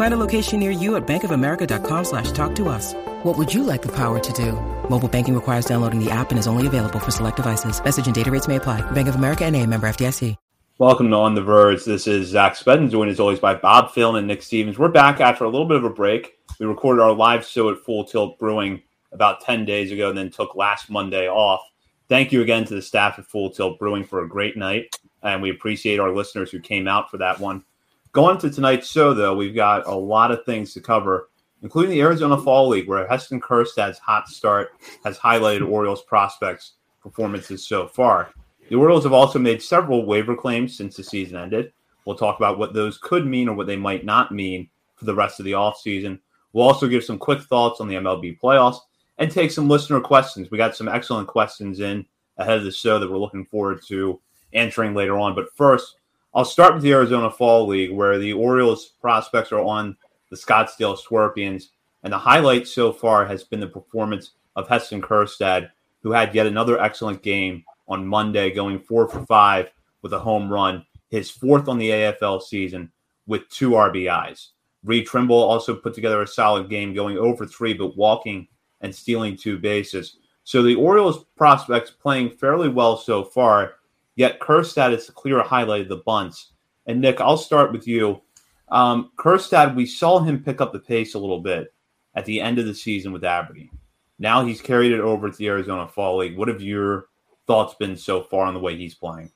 Find a location near you at bankofamerica.com slash talk to us. What would you like the power to do? Mobile banking requires downloading the app and is only available for select devices. Message and data rates may apply. Bank of America and a member FDIC. Welcome to On the Verge. This is Zach Spedden, joined as always by Bob Phil and Nick Stevens. We're back after a little bit of a break. We recorded our live show at Full Tilt Brewing about 10 days ago and then took last Monday off. Thank you again to the staff at Full Tilt Brewing for a great night. And we appreciate our listeners who came out for that one. Going to tonight's show, though, we've got a lot of things to cover, including the Arizona Fall League, where Heston Kjerstad's hot start has highlighted Orioles prospects' performances so far. The Orioles have also made several waiver claims since the season ended. We'll talk about what those could mean or what they might not mean for the rest of the offseason. We'll also give some quick thoughts on the MLB playoffs and take some listener questions. We got some excellent questions in ahead of the show that we're looking forward to answering later on. But first, I'll start with the Arizona Fall League, where the Orioles prospects are on the Scottsdale Scorpions. And the highlight so far has been the performance of Heston Kjerstad, who had yet another excellent game on Monday, going four for five with a home run, his fourth on the AFL season with two RBIs. Reed Trimble also put together a solid game, going over three, but walking and stealing two bases. So the Orioles prospects playing fairly well so far, yet Kjerstad is the clear highlight of the bunts. And Nick, I'll start with you. Um, Kjerstad, we saw him pick up the pace a little bit at the end of the season with Aberdeen. Now he's carried it over to the Arizona Fall League. What have your thoughts been so far on the way he's playing?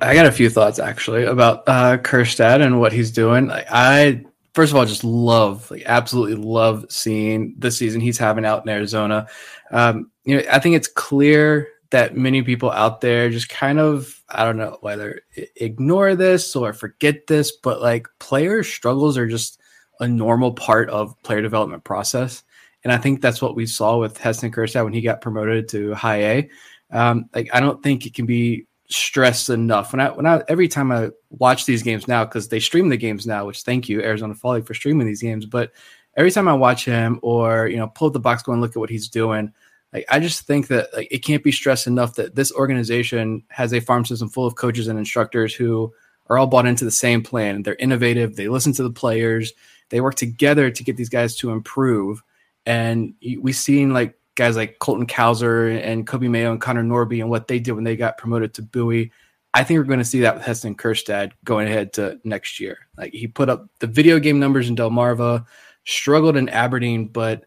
I got a few thoughts actually about uh, Kjerstad and what he's doing. I first of all just love, like, absolutely love seeing the season he's having out in Arizona. Um, you know, I think it's clear that many people out there just kind of I don't know whether ignore this or forget this, but like player struggles are just a normal part of player development process. And I think that's what we saw with Heston Kjerstad when he got promoted to high A. Um, like I don't think it can be stressed enough. When I when I every time I watch these games now because they stream the games now, which thank you Arizona Fall League for streaming these games. But every time I watch him or you know pull up the box, go and look at what he's doing. Like I just think that like it can't be stressed enough that this organization has a farm system full of coaches and instructors who are all bought into the same plan. They're innovative. They listen to the players. They work together to get these guys to improve. And we've seen like guys like Colton Cowser and Coby Mayo and Connor Norby and what they did when they got promoted to Bowie. I think we're going to see that with Heston Kjerstad going ahead to next year. Like he put up the video game numbers in Delmarva, struggled in Aberdeen, but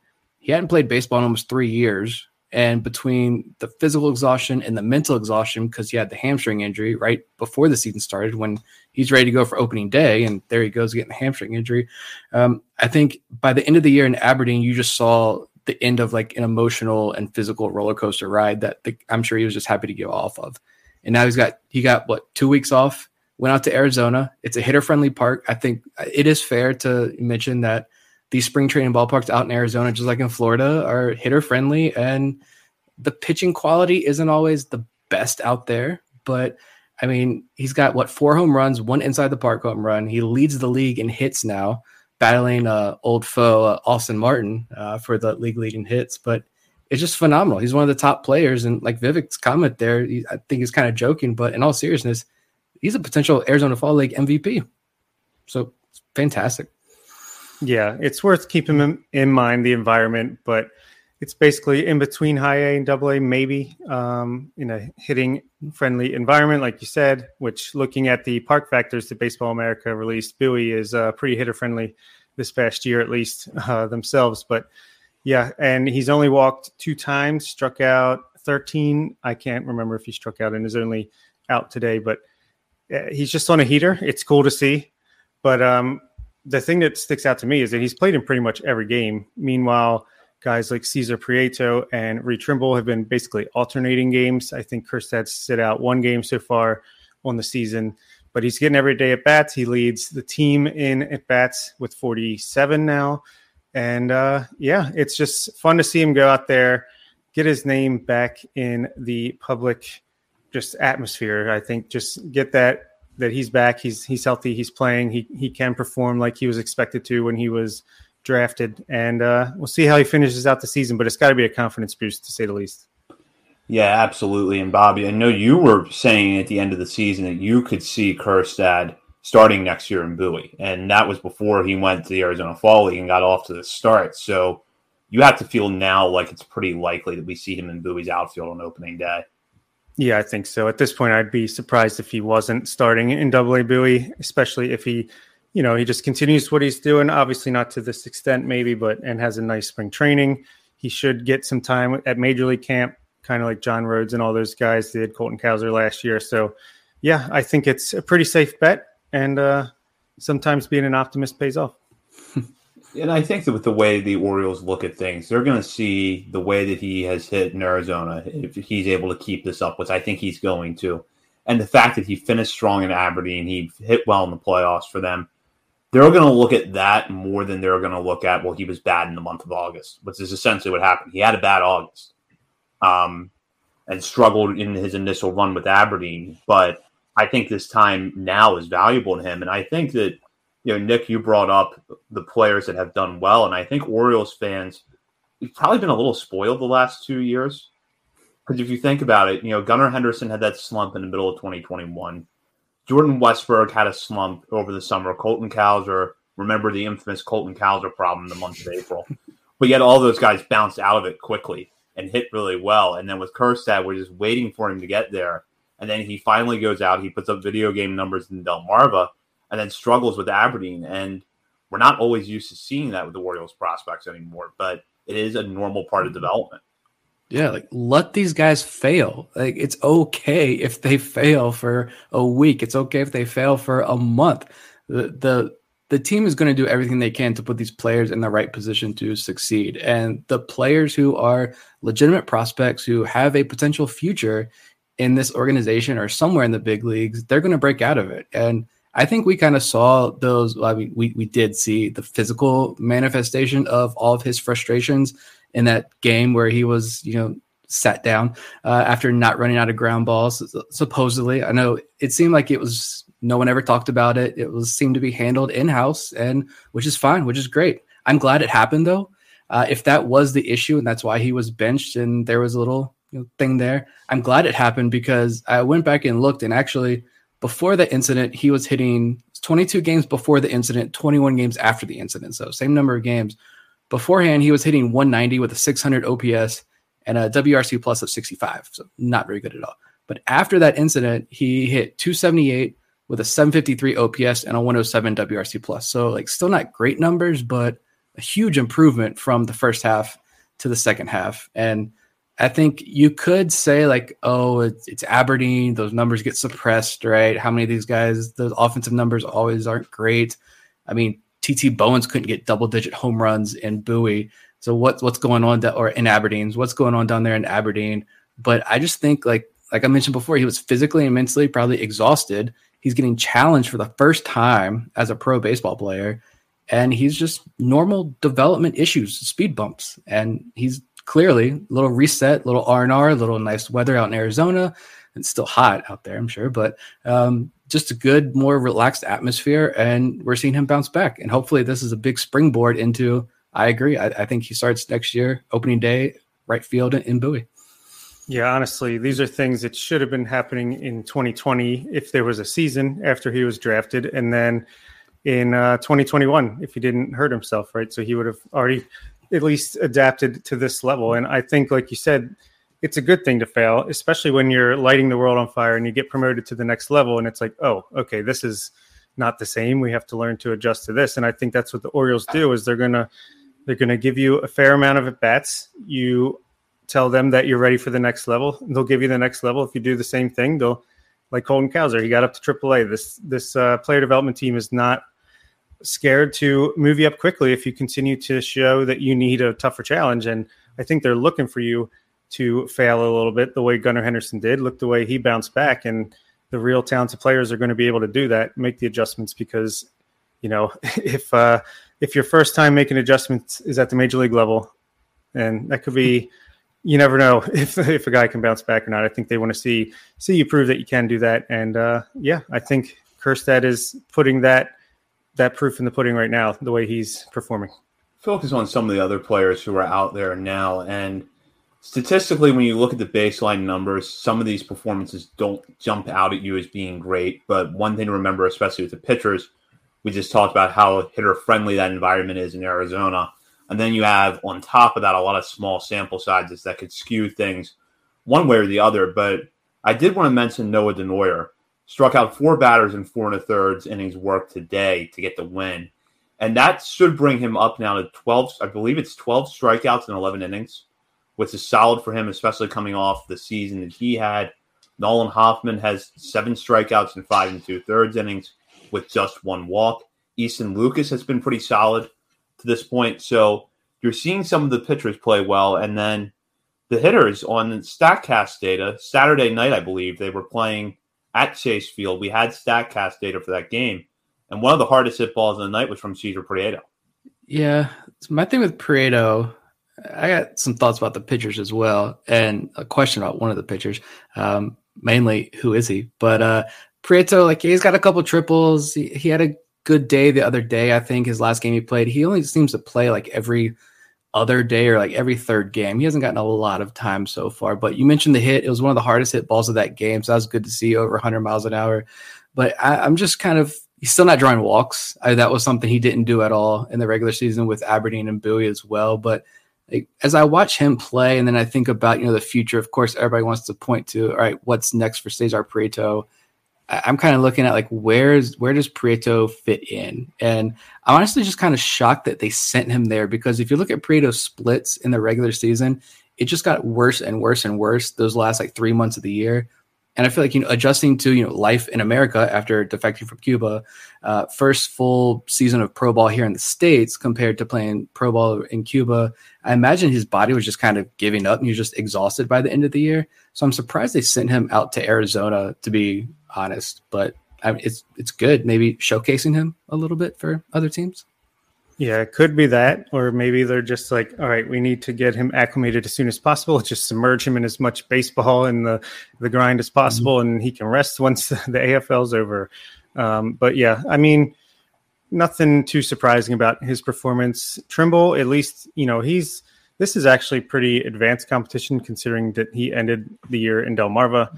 he hadn't played baseball in almost three years. And between the physical exhaustion and the mental exhaustion, because he had the hamstring injury right before the season started, when he's ready to go for opening day, and there he goes getting the hamstring injury. Um, I think by the end of the year in Aberdeen, you just saw the end of like an emotional and physical roller coaster ride that the, I'm sure he was just happy to get off of. And now he's got he got what two weeks off. Went out to Arizona. It's a hitter friendly park. I think it is fair to mention that these spring training ballparks out in Arizona, just like in Florida, are hitter friendly, and the pitching quality isn't always the best out there. But I mean, he's got what four home runs, one inside the park home run. He leads the league in hits now battling uh, old foe uh, Austin Martin uh, for the league leading hits, but it's just phenomenal. He's one of the top players, and like Vivek's comment there, he, I think he's kind of joking, but in all seriousness, he's a potential Arizona Fall League MVP. So fantastic. Yeah, it's worth keeping in, in mind the environment, but it's basically in between high A and double A, maybe um, in a hitting friendly environment, like you said, which looking at the park factors that Baseball America released, Bowie is uh, pretty hitter friendly this past year, at least uh, themselves. But yeah, and he's only walked two times, struck out 13. I can't remember if he struck out and is only out today, but uh, he's just on a heater. It's cool to see. But um, the thing that sticks out to me is that he's played in pretty much every game. Meanwhile, guys like Cesar Prieto and Reed Trimble have been basically alternating games. I think Kjerstad's sit out one game so far on the season, but he's getting every day at bats. He leads the team in at bats with 47 now. And uh, yeah, it's just fun to see him go out there, get his name back in the public just atmosphere. I think just get that that he's back, he's he's healthy, he's playing, he he can perform like he was expected to when he was drafted, and uh, we'll see how he finishes out the season. But it's got to be a confidence boost to say the least. Yeah, absolutely. And Bobby, I know you were saying at the end of the season that you could see Kjerstad starting next year in Bowie, and that was before he went to the Arizona Fall League and got off to the start. So you have to feel now like it's pretty likely that we see him in Bowie's outfield on opening day. Yeah, I think so. At this point, I'd be surprised if he wasn't starting in Double A Bowie, especially if he you know, he just continues what he's doing. Obviously, not to this extent, maybe, but and has a nice spring training. He should get some time at Major League Camp, kind of like John Rhodes and all those guys did, Colton Cowser last year. So, yeah, I think it's a pretty safe bet. And uh, sometimes being an optimist pays off. And I think that with the way the Orioles look at things, they're going to see the way that he has hit in Arizona if he's able to keep this up, which I think he's going to. And the fact that he finished strong in Aberdeen, he hit well in the playoffs for them they're going to look at that more than they're going to look at well he was bad in the month of august which is essentially what happened. He had a bad august um, and struggled in his initial run with aberdeen. But i think this time now is valuable to him. And i think that you know nick you brought up the players that have done well and i think orioles fans have probably been a little spoiled the last two years because if you think about it you know gunnar henderson had that slump in the middle of 2021 Jordan Westburg had a slump over the summer. Colton Cowser, remember the infamous Colton Cowser problem in the month of April. But yet all those guys bounced out of it quickly and hit really well. And then with Kjerstad, we're just waiting for him to get there. And then he finally goes out, he puts up video game numbers in Delmarva and then struggles with Aberdeen. And we're not always used to seeing that with the Orioles prospects anymore, but it is a normal part of mm-hmm. development. Yeah, like let these guys fail. Like it's okay if they fail for a week. It's okay if they fail for a month. The the the team is going to do everything they can to put these players in the right position to succeed. And the players who are legitimate prospects who have a potential future in this organization or somewhere in the big leagues, they're going to break out of it. And I think we kind of saw those. I mean, we, we did see the physical manifestation of all of his frustrations in that game where he was, you know, sat down uh, after not running out of ground balls. Supposedly, I know it seemed like it was no one ever talked about it. It was seemed to be handled in house, and which is fine, which is great. I'm glad it happened though. Uh, if that was the issue, and that's why he was benched, and there was a little you know, thing there, I'm glad it happened because I went back and looked, and actually, before the incident, he was hitting 22 games before the incident, 21 games after the incident. So same number of games Beforehand, he was hitting 190 with a 600 OPS and a WRC plus of 65. So not very good at all. But after that incident, he hit 278 with a 753 OPS and a 107 WRC plus. So like still not great numbers, but a huge improvement from the first half to the second half. And I think you could say like, oh, it's, it's, Aberdeen. Those numbers get suppressed, right? How many of these guys? Those offensive numbers always aren't great. I mean, TT Bowens couldn't get double digit home runs in Bowie. So what's what's going on or in Aberdeen's what's going on down there in Aberdeen? But I just think like like I mentioned before, he was physically and mentally probably exhausted. He's getting challenged for the first time as a pro baseball player, and he's just normal development issues, speed bumps, and he's clearly a little reset, little R and R, little nice weather out in Arizona. It's still hot out there, I'm sure, but um, just a good, more relaxed atmosphere, and we're seeing him bounce back. And hopefully, this is a big springboard into. I agree. I, I think he starts next year, opening day, right field in, in Bowie. Yeah, honestly, these are things that should have been happening in 2020 if there was a season after he was drafted, and then in uh, 2021 if he didn't hurt himself, right? So he would have already at least adapted to this level. And I think, like you said, it's a good thing to fail, especially when you're lighting the world on fire and you get promoted to the next level. And it's like, oh, okay, this is not the same. We have to learn to adjust to this. And I think that's what the Orioles do is they're gonna they're gonna give you a fair amount of at bats. You tell them that you're ready for the next level. They'll give you the next level. If you do the same thing, they'll like Colton Cowser. He got up to AAA. This this uh, player development team is not scared to move you up quickly if you continue to show that you need a tougher challenge. And I think they're looking for you to fail a little bit the way Gunnar Henderson did. Look the way he bounced back, and the real talented players are going to be able to do that, make the adjustments because you know if uh, if your first time making adjustments is at the major league level, and that could be. You never know if if a guy can bounce back or not. I think they want to see see you prove that you can do that, and uh, yeah, I think Kjerstad is putting that that proof in the pudding right now. The way he's performing. Focus on some of the other players who are out there now, and statistically, when you look at the baseline numbers, some of these performances don't jump out at you as being great. But one thing to remember, especially with the pitchers, we just talked about how hitter friendly that environment is in Arizona. And then you have on top of that a lot of small sample sizes that could skew things one way or the other. But I did want to mention Noah Denoyer. Struck out four batters in four and a thirds innings work today to get the win. And that should bring him up now to 12, I believe it's 12 strikeouts in 11 innings which is solid for him, especially coming off the season that he had. Nolan Hoffman has seven strikeouts in five and two thirds innings with just one walk. Easton Lucas has been pretty solid to this point. So you're seeing some of the pitchers play well. And then the hitters on StatCast data, Saturday night, I believe, they were playing at Chase Field. We had StatCast data for that game. And one of the hardest hit balls of the night was from Cesar Prieto. Yeah. my thing with Prieto I got some thoughts about the pitchers as well, and a question about one of the pitchers. Um, mainly, who is he? But uh, Prieto, like he's got a couple triples. He, he, had a good day the other day. I think his last game he played. He only seems to play like every other day or like every third game. He hasn't gotten a lot of time so far. But you mentioned the hit. It was one of the hardest hit balls of that game, so that was good to see over 100 miles an hour. But I, I'm just kind of he's still not drawing walks. I, that was something he didn't do at all in the regular season with Aberdeen and Bowie as well. But as I watch him play, and then I think about you know the future. Of course, everybody wants to point to all right, what's next for Cesar Prieto. I'm kind of looking at like where's where does Prieto fit in, and I'm honestly just kind of shocked that they sent him there because if you look at Prieto's splits in the regular season, it just got worse and worse and worse those last like three months of the year. And I feel like you know adjusting to you know life in America after defecting from Cuba, uh, first full season of pro ball here in the states compared to playing pro ball in Cuba. I imagine his body was just kind of giving up and he was just exhausted by the end of the year. So I'm surprised they sent him out to Arizona to be honest. But I mean, it's it's good maybe showcasing him a little bit for other teams. Yeah, it could be that, or maybe they're just like, all right, we need to get him acclimated as soon as possible. Just submerge him in as much baseball and the the grind as possible, mm-hmm. and he can rest once the AFL's over. Um, but yeah, I mean, nothing too surprising about his performance. Trimble, at least, you know, he's this is actually pretty advanced competition considering that he ended the year in Delmarva.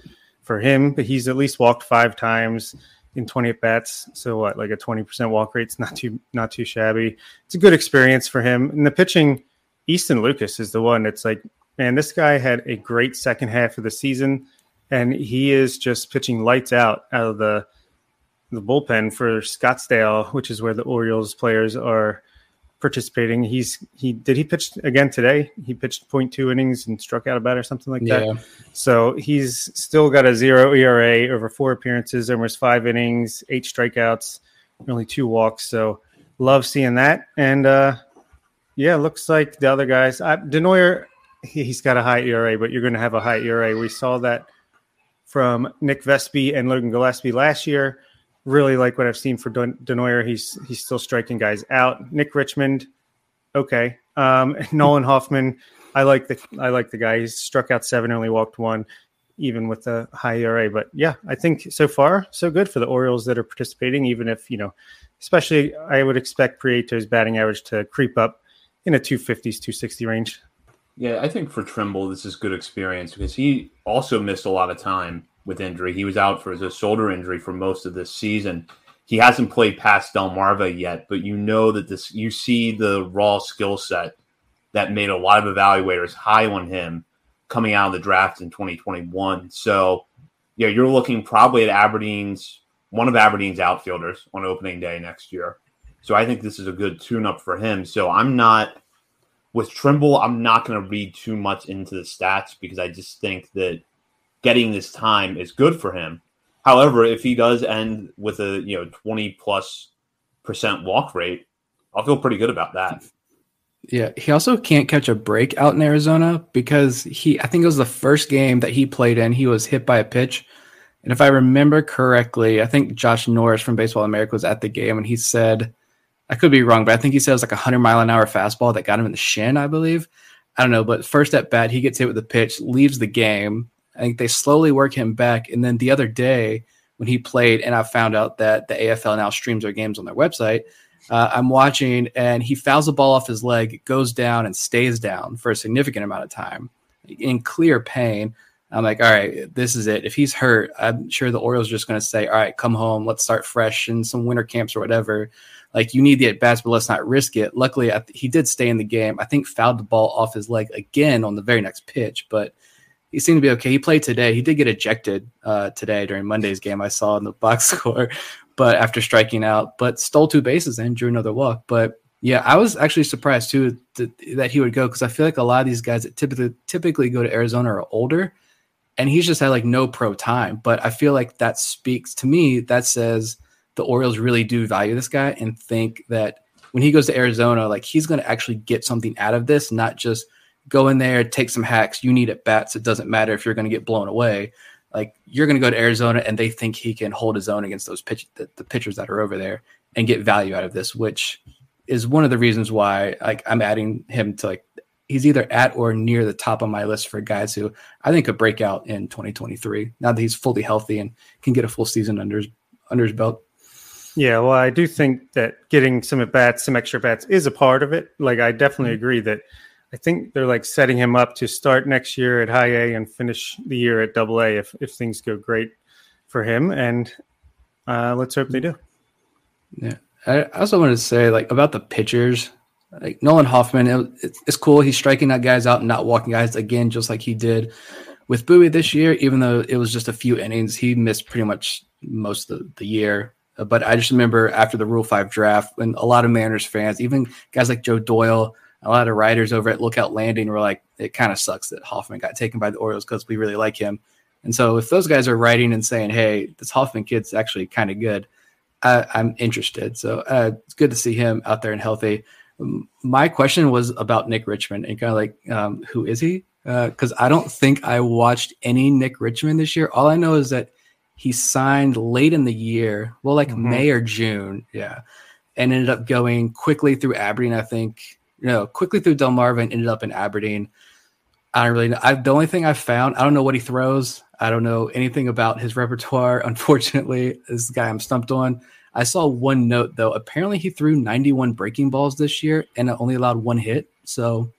For him, but he's at least walked five times in 20 at bats. So what, like a 20% walk rate? It's not too not too shabby. It's a good experience for him. And the pitching, Easton Lucas is the one. It's like, man, this guy had a great second half of the season, and he is just pitching lights out out of the the bullpen for Scottsdale, which is where the Orioles players are participating. He's he did he pitch again today? He pitched 0.2 innings and struck out a bat or something like that. Yeah. So he's still got a zero ERA over four appearances, almost five innings, eight strikeouts, only two walks. So love seeing that. And uh, yeah, looks like the other guys. Uh, Denoyer, he's got a high ERA, but you're going to have a high ERA. We saw that from Nick Vespi and Logan Gillespie last year really like what I've seen for Denoyer. He's he's still striking guys out. Nick Richmond, okay. Um, Nolan Hoffman, I like the I like the guy. He's struck out seven, only walked one, even with the high ERA. But yeah, I think so far so good for the Orioles that are participating. Even if you know, especially I would expect Prieto's batting average to creep up in a 250s, 260 range. Yeah, I think for Trimble, this is good experience because he also missed a lot of time with injury. He was out for his shoulder injury for most of this season. He hasn't played past Delmarva yet, but you know that this you see the raw skill set that made a lot of evaluators high on him coming out of the draft in 2021. So, yeah, you're looking probably at Aberdeen's one of Aberdeen's outfielders on opening day next year. So I think this is a good tune up for him. So I'm not with Trimble, I'm not going to read too much into the stats because I just think that getting this time is good for him. However, if he does end with a you know 20 plus percent walk rate, I'll feel pretty good about that. Yeah, he also can't catch a break out in Arizona because he I think it was the first game that he played in, he was hit by a pitch. And if I remember correctly, I think Josh Norris from Baseball America was at the game and he said I could be wrong, but I think he said it was like a 100 mile an hour fastball that got him in the shin, I believe. I don't know, but first at bat, he gets hit with the pitch, leaves the game. I think they slowly work him back. And then the other day, when he played, and I found out that the AFL now streams their games on their website, uh, I'm watching and he fouls the ball off his leg, goes down and stays down for a significant amount of time in clear pain. I'm like, all right, this is it. If he's hurt, I'm sure the Orioles are just going to say, all right, come home. Let's start fresh in some winter camps or whatever. Like, you need the at bats, but let's not risk it. Luckily, th- he did stay in the game. I think fouled the ball off his leg again on the very next pitch, but he seemed to be okay. He played today. He did get ejected uh, today during Monday's game. I saw in the box score, but after striking out, but stole two bases and drew another walk. But yeah, I was actually surprised too that he would go because I feel like a lot of these guys that typically typically go to Arizona are older, and he's just had like no pro time. But I feel like that speaks to me. That says the Orioles really do value this guy and think that when he goes to Arizona, like he's going to actually get something out of this, not just go in there, take some hacks. You need at bats. It doesn't matter if you're going to get blown away. Like you're going to go to Arizona and they think he can hold his own against those pitch the, the pitchers that are over there and get value out of this, which is one of the reasons why like I'm adding him to like he's either at or near the top of my list for guys who I think could break out in 2023 now that he's fully healthy and can get a full season under his under his belt. Yeah, well, I do think that getting some at bats, some extra bats is a part of it. Like I definitely mm-hmm. agree that I think they're like setting him up to start next year at high A and finish the year at double A if, if things go great for him. And uh, let's hope they do. Yeah. I also wanted to say like about the pitchers, like Nolan Hoffman, it, it's cool. He's striking that guys out and not walking guys again, just like he did with Bowie this year, even though it was just a few innings, he missed pretty much most of the, the year. But I just remember after the Rule 5 draft, when a lot of Mariners fans, even guys like Joe Doyle, a lot of writers over at Lookout Landing were like, it kind of sucks that Hoffman got taken by the Orioles because we really like him. And so if those guys are writing and saying, hey, this Hoffman kid's actually kind of good, I, am interested. So uh, it's good to see him out there and healthy. My question was about Nick Richmond and kind of like, um, who is he? Because uh, I don't think I watched any Nick Richmond this year. All I know is that he signed late in the year, well, like mm-hmm. May or June, yeah, and ended up going quickly through Aberdeen. I think you know, quickly through Delmarva and ended up in Aberdeen. I don't really know. I, the only thing I found, I don't know what he throws. I don't know anything about his repertoire. Unfortunately, this guy I'm stumped on. I saw one note though. Apparently, he threw 91 breaking balls this year and only allowed one hit. So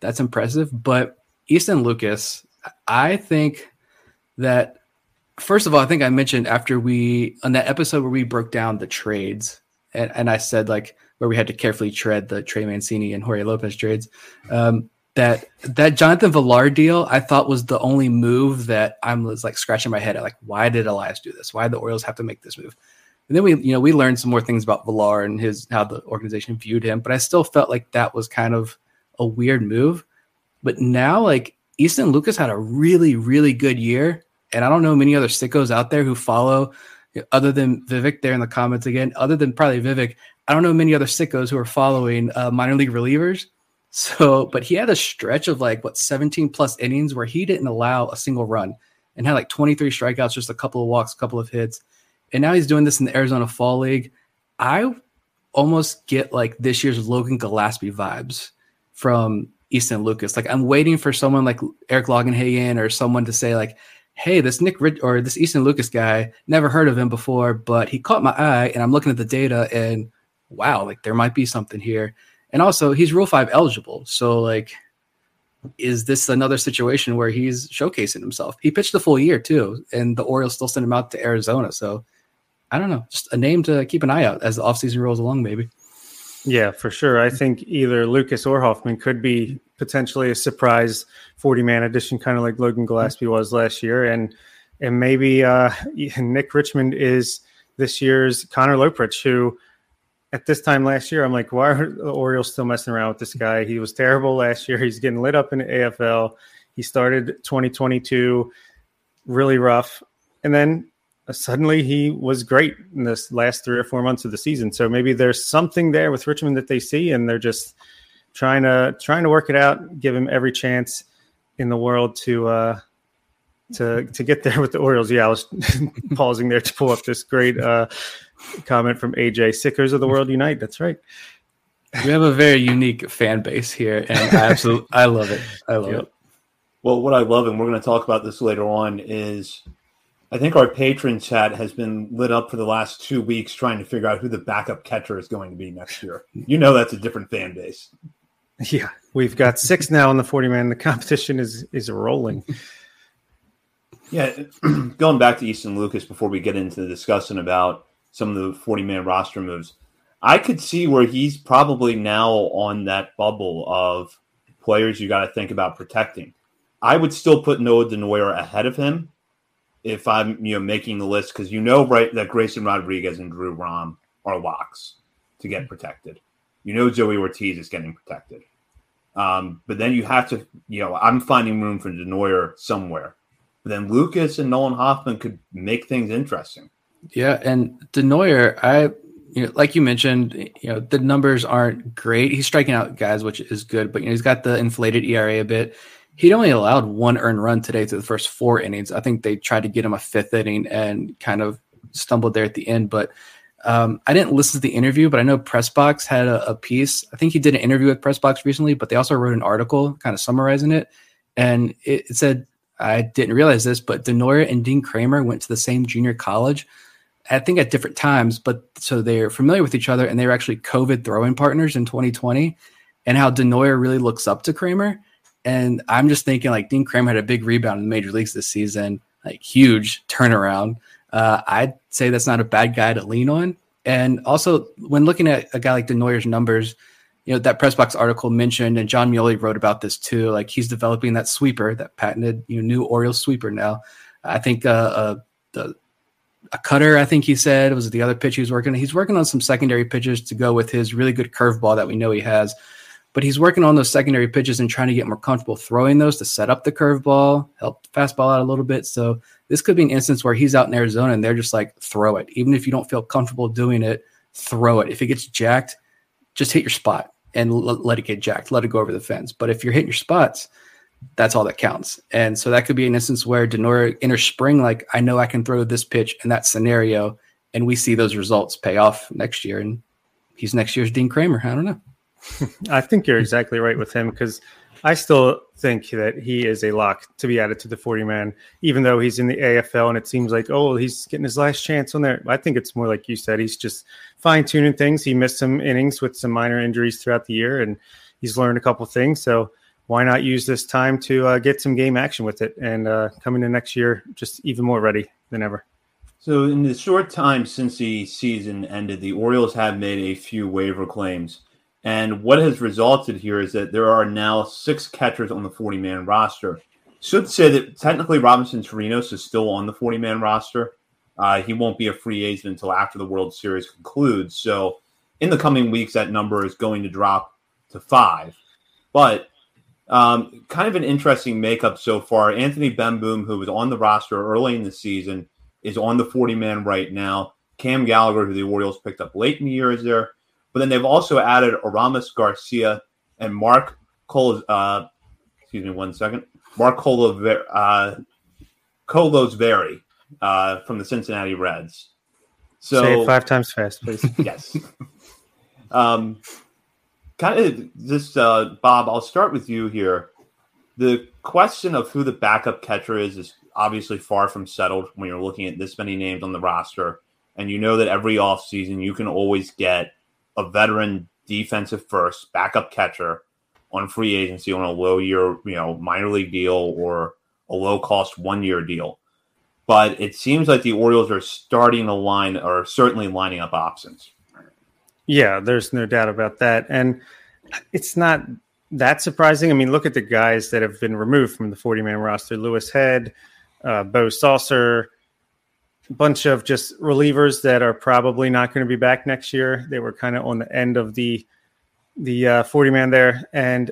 that's impressive. But Easton Lucas, I think that first of all, I think I mentioned after we on that episode where we broke down the trades, and, and I said like where we had to carefully tread the Trey Mancini and Jorge Lopez trades. Um, that that Jonathan Villar deal I thought was the only move that I was like scratching my head at like why did Elias do this? Why did the Orioles have to make this move? And then we you know we learned some more things about Villar and his how the organization viewed him, but I still felt like that was kind of a weird move. But now like Easton Lucas had a really really good year, and I don't know many other sickos out there who follow other than Vivek there in the comments again, other than probably Vivek, I don't know many other sickos who are following uh, minor league relievers. So, but he had a stretch of like what 17 plus innings where he didn't allow a single run and had like 23 strikeouts, just a couple of walks, a couple of hits. And now he's doing this in the Arizona Fall League. I almost get like this year's Logan Gillespie vibes from Easton Lucas. Like I'm waiting for someone like Eric Longenhagen or someone to say like, hey, this Nick Rich or this Easton Lucas guy, never heard of him before, but he caught my eye and I'm looking at the data and wow, like there might be something here. And also, he's Rule 5 eligible. So, like, is this another situation where he's showcasing himself? He pitched the full year, too, and the Orioles still sent him out to Arizona. So, I don't know. Just a name to keep an eye out as the offseason rolls along, maybe. Yeah, for sure. I think either Lucas or Hoffman could be potentially a surprise 40 man addition, kind of like Logan Gillespie was last year. And and maybe uh, Nick Richmond is this year's Connor Loeprich, who at this time last year, I'm like, why are the Orioles still messing around with this guy? He was terrible last year. He's getting lit up in the AFL. He started 2022 really rough, and then suddenly he was great in this last three or four months of the season. So maybe there's something there with Richmond that they see, and they're just trying to trying to work it out, give him every chance in the world to uh, to to get there with the Orioles. Yeah, I was pausing there to pull up this great uh, comment from AJ. Sickers of the world unite. That's right. We have a very unique fan base here, and I absolutely I love it. I love yep. it. Well, what I love, and we're going to talk about this later on, is I think our Patreon chat has been lit up for the last two weeks trying to figure out who the backup catcher is going to be next year. You know that's a different fan base. Yeah, we've got six now in the forty man. The competition is is rolling. Yeah, going back to Easton Lucas before we get into the discussion about some of the forty man roster moves, I could see where he's probably now on that bubble of players you got to think about protecting. I would still put Noah Denoyer ahead of him if I'm you know making the list because you know right that Grayson Rodriguez and Drew Rom are locks to get protected. You know Joey Ortiz is getting protected. Um, but then you have to, you know, I'm finding room for Denoyer somewhere. But then Lucas and Nolan Hoffman could make things interesting. Yeah, and Denoyer, I, you know, like you mentioned, you know, the numbers aren't great. He's striking out guys, which is good, but you know, he's got the inflated ERA a bit. He'd only allowed one earned run today through the first four innings. I think they tried to get him a fifth inning and kind of stumbled there at the end, but um, I didn't listen to the interview, but I know Pressbox had a, a, piece. I think he did an interview with Pressbox recently, but they also wrote an article kind of summarizing it. And it, it said, I didn't realize this, but Denoyer and Dean Kremer went to the same junior college, I think at different times, but so they're familiar with each other and they were actually COVID throwing partners in 2020 and how Denoyer really looks up to Kremer. And I'm just thinking like Dean Kremer had a big rebound in the major leagues this season, like huge turnaround. Uh, I'd say that's not a bad guy to lean on. And also, when looking at a guy like Denoyer's numbers, you know that press box article mentioned, and John Meoli wrote about this too. Like he's developing that sweeper, that patented you know new Orioles sweeper. Now, I think uh, uh, the a cutter. I think he said was the other pitch he was working. He's working on some secondary pitches to go with his really good curveball that we know he has. But he's working on those secondary pitches and trying to get more comfortable throwing those to set up the curveball, help fastball out a little bit. So this could be an instance where he's out in Arizona and they're just like, throw it. Even if you don't feel comfortable doing it, throw it. If it gets jacked, just hit your spot and l- let it get jacked. Let it go over the fence. But if you're hitting your spots, that's all that counts. And so that could be an instance where Denoyer enters spring, like, I know I can throw this pitch in that scenario. And we see those results pay off next year. And he's next year's Dean Kremer. I don't know. I think you're exactly right with him because I still think that he is a lock to be added to the 40 man, even though he's in the AFL and it seems like, oh, he's getting his last chance on there. I think it's more like you said, he's just fine tuning things. He missed some innings with some minor injuries throughout the year and he's learned a couple things. So why not use this time to uh, get some game action with it and uh, come into next year just even more ready than ever? So, in the short time since the season ended, the Orioles have made a few waiver claims. And what has resulted here is that there are now six catchers on the 40 man roster. Should say that technically Robinson Chirinos is still on the 40 man roster. Uh, he won't be a free agent until after the World Series concludes. So, in the coming weeks, that number is going to drop to five. But um, kind of an interesting makeup so far. Anthony Bemboom, who was on the roster early in the season, is on the 40 man right now. Cam Gallagher, who the Orioles picked up late in the year, is there. But then they've also added Aramis Garcia and Mark Cole. Uh, excuse me, one second. Mark Colo, uh, Kolozsvary uh, from the Cincinnati Reds. So Say it five times fast, please. yes. um, kind of this, uh, Bob. I'll start with you here. The question of who the backup catcher is is obviously far from settled when you're looking at this many names on the roster, and you know that every offseason you can always get a veteran defensive first backup catcher on free agency on a low year, you know, minor league deal or a low cost one year deal. But it seems like the Orioles are starting to line or certainly lining up options. Yeah, there's no doubt about that. And it's not that surprising. I mean, look at the guys that have been removed from the 40 man roster Louis Head, uh, Beau Sulser, bunch of just relievers that are probably not going to be back next year. They were kind of on the end of the the uh, 40 man there. And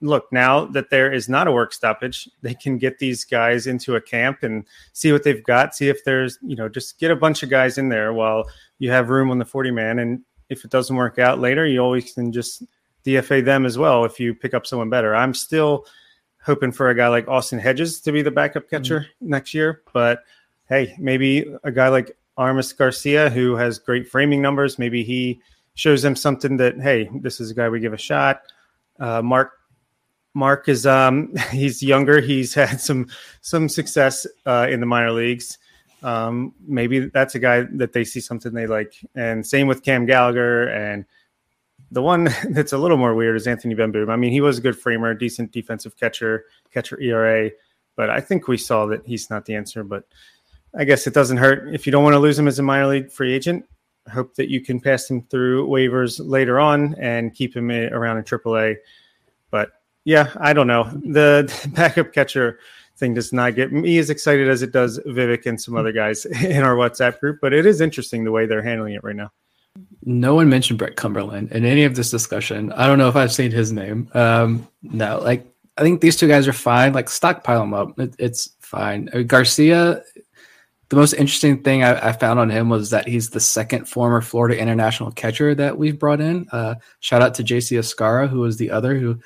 look, now that there is not a work stoppage, they can get these guys into a camp and see what they've got. See if there's, you know, just get a bunch of guys in there while you have room on the 40 man. And if it doesn't work out later, you always can just DFA them as well if you pick up someone better. I'm still hoping for a guy like Austin Hedges to be the backup catcher mm-hmm. next year, but hey, maybe a guy like Aramis Garcia who has great framing numbers, maybe he shows them something that hey, this is a guy we give a shot. Uh, Mark Mark is um, he's younger. He's had some some success uh, in the minor leagues. Um, maybe that's a guy that they see something they like. And same with Cam Gallagher. And the one that's a little more weird is Anthony Bemboom. I mean, he was a good framer, decent defensive catcher, catcher ERA. But I think we saw that he's not the answer. But I guess it doesn't hurt if you don't want to lose him as a minor league free agent. I hope that you can pass him through waivers later on and keep him around in AAA. But yeah, I don't know. The backup catcher thing does not get me as excited as it does Vivek and some other guys in our WhatsApp group, but it is interesting the way they're handling it right now. No one mentioned Brett Cumberland in any of this discussion. I don't know if I've seen his name. Um, no, like I think these two guys are fine. Like stockpile them up. It, it's fine. Garcia the most interesting thing I, I, found on him was that he's the second former Florida international catcher that we've brought in. Uh, shout out to JC Escarra, who was the other who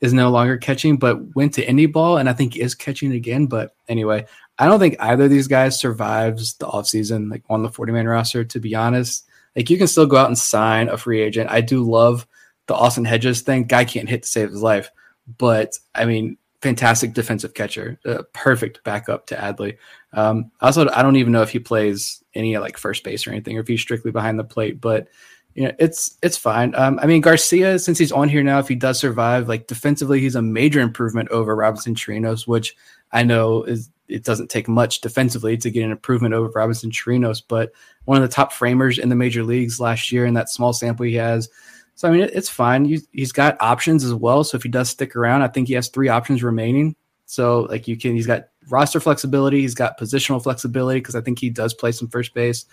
is no longer catching, but went to indie ball and I think is catching again. But anyway, I don't think either of these guys survives the offseason, like on the 40 man roster, to be honest. Like you can still go out and sign a free agent. I do love the Austin Hedges thing. Guy can't hit to save his life. But I mean, fantastic defensive catcher, uh, perfect backup to Adley. Um, also, I don't even know if he plays any like first base or anything, or if he's strictly behind the plate. But you know, it's it's fine. Um, I mean, Garcia, since he's on here now, if he does survive, like defensively, he's a major improvement over Robinson Chirinos, which I know is it doesn't take much defensively to get an improvement over Robinson Chirinos, but one of the top framers in the major leagues last year in that small sample he has. So I mean, it's fine. he's got options as well. So if he does stick around, I think he has three options remaining. So like you can, he's got roster flexibility, he's got positional flexibility because I think he does play some first base.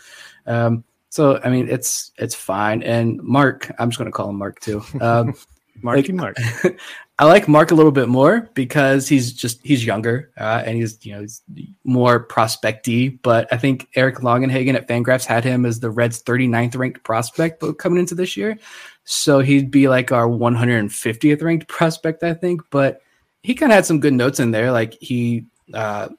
Um, so I mean, it's it's fine. And Mark, I'm just going to call him Mark too. Um, Marky Mark. I like Mark a little bit more because he's just he's younger uh, and he's you know he's more prospecty. But I think Eric Longenhagen at Fangraphs had him as the Reds' 39th ranked prospect coming into this year. So he'd be like our 150th ranked prospect, I think. But he kind of had some good notes in there. Like he, uh,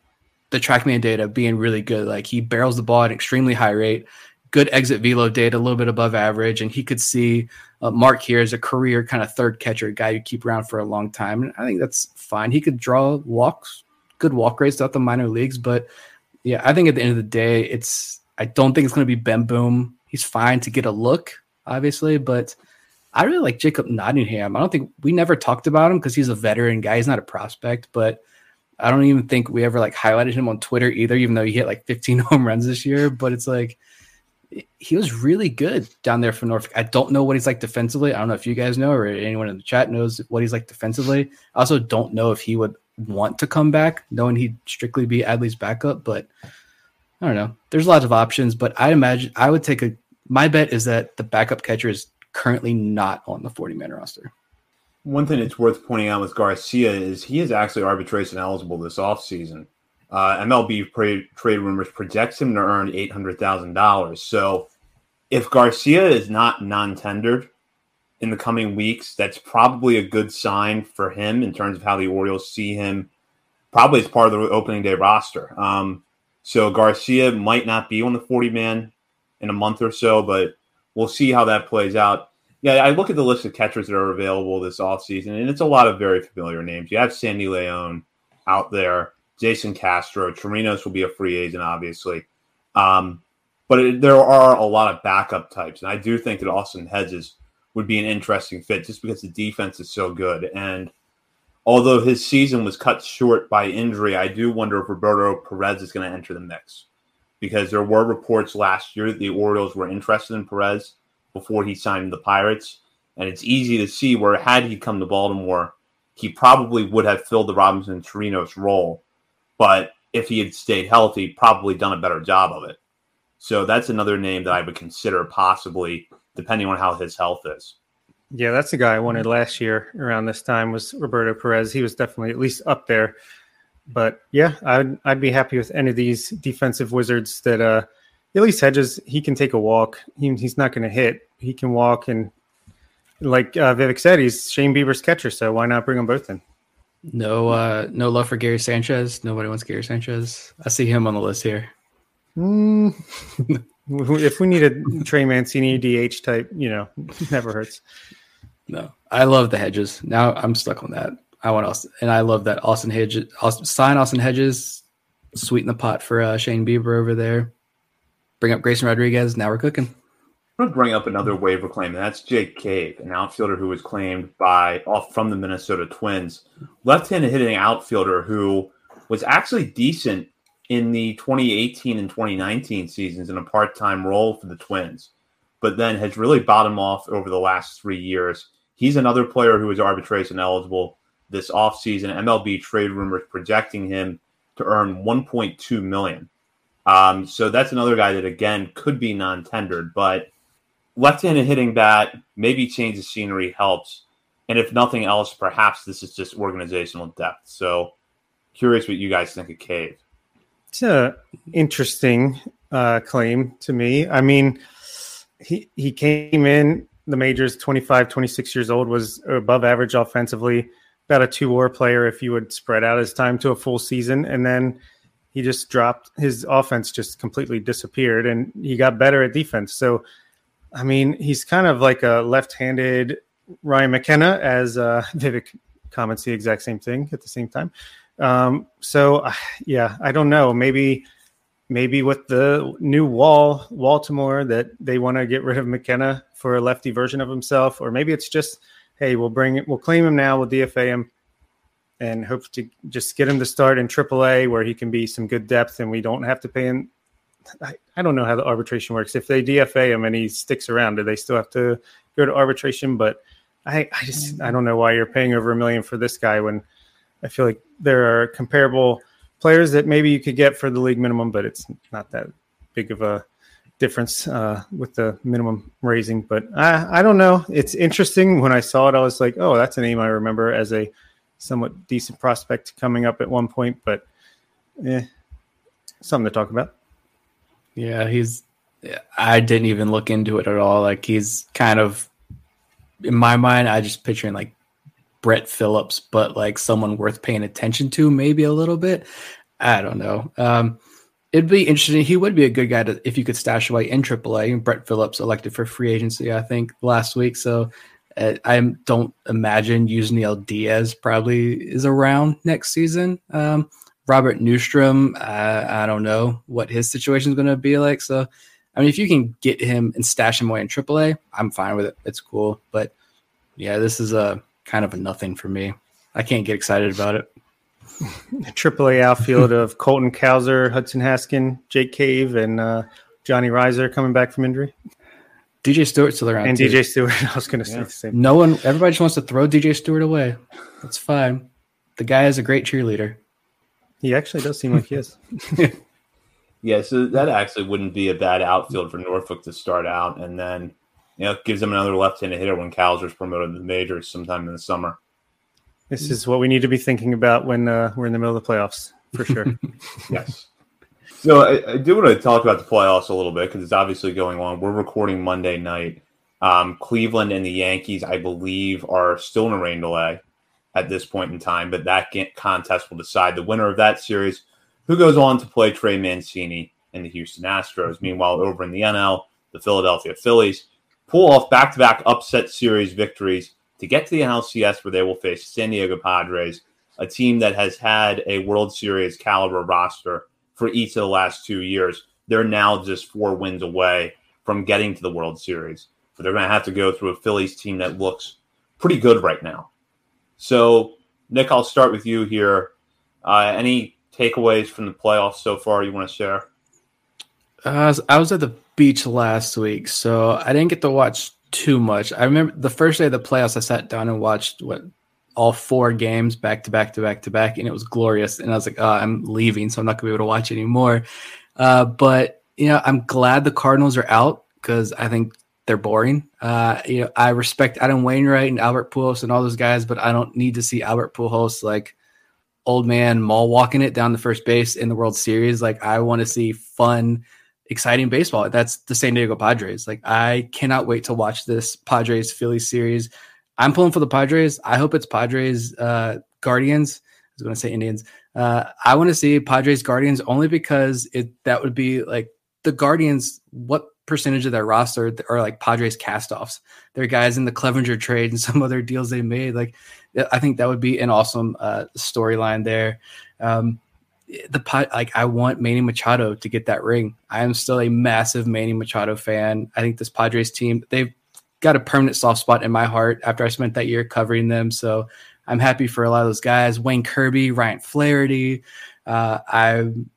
the TrackMan data being really good. Like he barrels the ball at an extremely high rate, good exit velo data, a little bit above average. And he could see uh, Mark here as a career kind of third catcher, guy you keep around for a long time. And I think that's fine. He could draw walks, good walk rates throughout the minor leagues. But yeah, I think at the end of the day, it's, I don't think it's going to be Bemboom. He's fine to get a look, obviously, but I really like Jacob Nottingham. I don't think we never talked about him because he's a veteran guy. He's not a prospect, but I don't even think we ever like highlighted him on Twitter either, even though he hit like 15 home runs this year. But it's like he was really good down there for Norfolk. I don't know what he's like defensively. I don't know if you guys know or anyone in the chat knows what he's like defensively. I also don't know if he would want to come back, knowing he'd strictly be Adley's backup. But I don't know. There's lots of options, but I imagine I would take a. My bet is that the backup catcher is currently not on the 40 man roster. One thing that's worth pointing out with Garcia is he is actually arbitration eligible this offseason. Uh, MLB trade, trade rumors projects him to earn $800,000. So if Garcia is not non tendered in the coming weeks, that's probably a good sign for him in terms of how the Orioles see him, probably as part of the opening day roster. Um, so Garcia might not be on the 40 man in a month or so, but we'll see how that plays out. Yeah, I look at the list of catchers that are available this offseason, and it's a lot of very familiar names. You have Sandy Leon out there, Jason Castro, Chirinos will be a free agent, obviously. Um, but it, there are a lot of backup types, and I do think that Austin Hedges would be an interesting fit just because the defense is so good. And although his season was cut short by injury, I do wonder if Roberto Perez is going to enter the mix because there were reports last year that the Orioles were interested in Perez before he signed the Pirates. And it's easy to see where, had he come to Baltimore, he probably would have filled the Robinson Chirinos role. But if he had stayed healthy, probably done a better job of it. So that's another name that I would consider possibly, depending on how his health is. Yeah, that's the guy I wanted last year around this time was Roberto Perez. He was definitely at least up there. But yeah, I'd I'd be happy with any of these defensive wizards that uh at least Hedges he can take a walk. He, he's not going to hit. He can walk and like uh, Vivek said, he's Shane Bieber's catcher, so why not bring them both in? No, uh, no love for Gary Sanchez. Nobody wants Gary Sanchez. I see him on the list here. Mm. if we need a Trey Mancini DH type, you know, never hurts. No, I love the Hedges. Now I'm stuck on that. I want Austin, and I love that Austin Hedges. Austin, sign Austin Hedges, sweeten the pot for uh, Shane Bieber over there. Bring up Grayson Rodriguez. Now we're cooking. I'm going to bring up another waiver claim, and that's Jake Cave, an outfielder who was claimed by off from the Minnesota Twins, left-handed hitting outfielder who was actually decent in the 2018 and 2019 seasons in a part-time role for the Twins, but then has really bottomed off over the last three years. He's another player who is arbitration eligible this offseason. MLB trade rumors projecting him to earn 1.2 million. Um, so that's another guy that again could be non-tendered, but left-handed hitting bat, maybe change the scenery helps. And if nothing else, perhaps this is just organizational depth. So curious what you guys think of Cave. It's a interesting uh, claim to me. I mean, he he came in the majors 25, 26 years old, was above average offensively, about a two war player if you would spread out his time to a full season. And then he just dropped his offense just completely disappeared and he got better at defense. So I mean, he's kind of like a left-handed Ryan McKenna, as uh, Vivek comments the exact same thing at the same time. Um, so, uh, yeah, I don't know. Maybe, maybe with the new wall, Baltimore, that they want to get rid of McKenna for a lefty version of himself, or maybe it's just, hey, we'll bring it, we'll claim him now, we'll DFA him, and hope to just get him to start in AAA where he can be some good depth, and we don't have to pay him I, I don't know how the arbitration works. If they DFA him and he sticks around, do they still have to go to arbitration? But I, I just I don't know why you're paying over a million for this guy when I feel like there are comparable players that maybe you could get for the league minimum, but it's not that big of a difference uh, with the minimum raising. But I, I don't know. It's interesting. When I saw it, I was like, oh, that's a name I remember as a somewhat decent prospect coming up at one point. But eh, something to talk about. Yeah, he's. I didn't even look into it at all. Like he's kind of, in my mind, I just picturing like Brett Phillips, but like someone worth paying attention to, maybe a little bit. I don't know. Um, it'd be interesting. He would be a good guy to if you could stash away in AAA. Brett Phillips elected for free agency, I think, last week. So uh, I don't imagine Yusniel Diaz probably is around next season. Um, Robert Neustrom, I, I don't know what his situation is going to be like. So, I mean, if you can get him and stash him away in AAA, I'm fine with it. It's cool. But yeah, this is a kind of a nothing for me. I can't get excited about it. AAA outfield of Colton Cowser, Hudson Haskin, Jake Cave, and uh, Johnny Rizer coming back from injury. DJ Stewart's still around. And too. DJ Stewart. I was going to say the same. No one, everybody just wants to throw DJ Stewart away. That's fine. The guy is a great cheerleader. He actually does seem like he is. yeah, so that actually wouldn't be a bad outfield for Norfolk to start out, and then you know gives them another left-handed hitter when Cowser's promoted to the majors sometime in the summer. This is what we need to be thinking about when uh, we're in the middle of the playoffs, for sure. yes. So I, I, do want to talk about the playoffs a little bit because it's obviously going on. We're recording Monday night. Um, Cleveland and the Yankees, I believe, are still in a rain delay at this point in time, but that contest will decide the winner of that series, who goes on to play Trey Mancini and the Houston Astros. Meanwhile, over in the NL, the Philadelphia Phillies pull off back to back upset series victories to get to the NLCS, where they will face San Diego Padres, a team that has had a World Series caliber roster for each of the last two years. They're now just four wins away from getting to the World Series. But they're going to have to go through a Phillies team that looks pretty good right now. So, Nick, I'll start with you here. Uh, any takeaways from the playoffs so far you want to share? Uh, I was at the beach last week, so I didn't get to watch too much. I remember the first day of the playoffs, I sat down and watched what all four games back to back to back to back, and it was glorious. And I was like, oh, I'm leaving, so I'm not gonna be able to watch anymore. Uh, but you know, I'm glad the Cardinals are out because I think they're boring. Uh, you know, I respect Adam Wainwright and Albert Pujols and all those guys, but I don't need to see Albert Pujols like old man mall walking it down the first base in the World Series. Like I want to see fun, exciting baseball. That's the San Diego Padres. Like I cannot wait to watch this Padres Phillies series. I'm pulling for the Padres. I hope it's Padres uh, Guardians. I was going to say Indians. Uh, I want to see Padres Guardians only because it that would be like the Guardians. What percentage of their roster are like Padres castoffs? They're guys in the Clevenger trade and some other deals they made. Like I think that would be an awesome uh, storyline there. Um, the pot like I want Manny Machado to get that ring. I am still a massive Manny Machado fan. I think this Padres team they've got a permanent soft spot in my heart after I spent that year covering them. So I'm happy for a lot of those guys. Wayne Kirby, Ryan Flaherty. Uh, I'm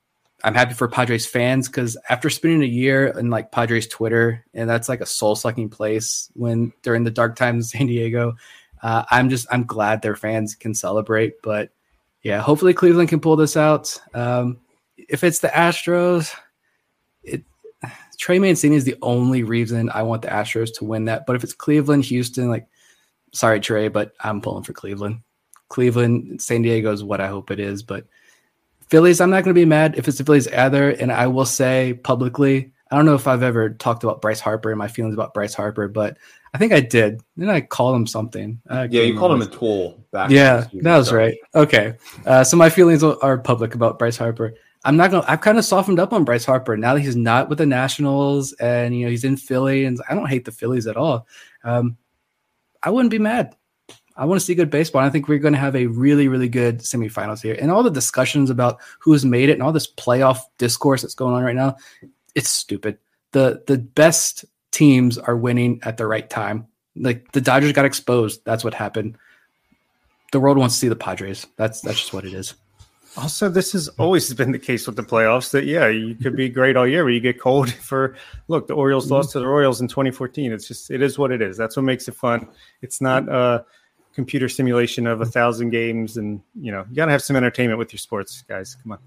I'm happy for Padres fans because after spending a year in like Padres Twitter, and that's like a soul sucking place when during the dark times in San Diego, uh, I'm just I'm glad their fans can celebrate. But yeah, hopefully Cleveland can pull this out. Um, if it's the Astros, it Trey Mancini is the only reason I want the Astros to win that. But if it's Cleveland, Houston, like sorry Trey, but I'm pulling for Cleveland. Cleveland, San Diego is what I hope it is, but Phillies, I'm not going to be mad if it's the Phillies either. And I will say publicly, I don't know if I've ever talked about Bryce Harper and my feelings about Bryce Harper, but I think I did. Then I called him something. yeah, you called him a tool back. Yeah, that was right. Okay. Uh, so my feelings are public about Bryce Harper. I'm not going to, I've kind of softened up on Bryce Harper now that he's not with the Nationals and, you know, he's in Philly and I don't hate the Phillies at all. Um, I wouldn't be mad. I want to see good baseball. I think we're going to have a really, really good semifinals here. And all the discussions about who's made it and all this playoff discourse that's going on right now, it's stupid. The the best teams are winning at the right time. Like the Dodgers got exposed. That's what happened. The world wants to see the Padres. That's that's just what it is. Also, this has always been the case with the playoffs that yeah, you could be great all year, but you get cold for look, the Orioles mm-hmm. lost to the Royals in 2014. It's just it is what it is. That's what makes it fun. It's not a computer simulation of a thousand games and you know, you gotta have some entertainment with your sports, guys. Come on.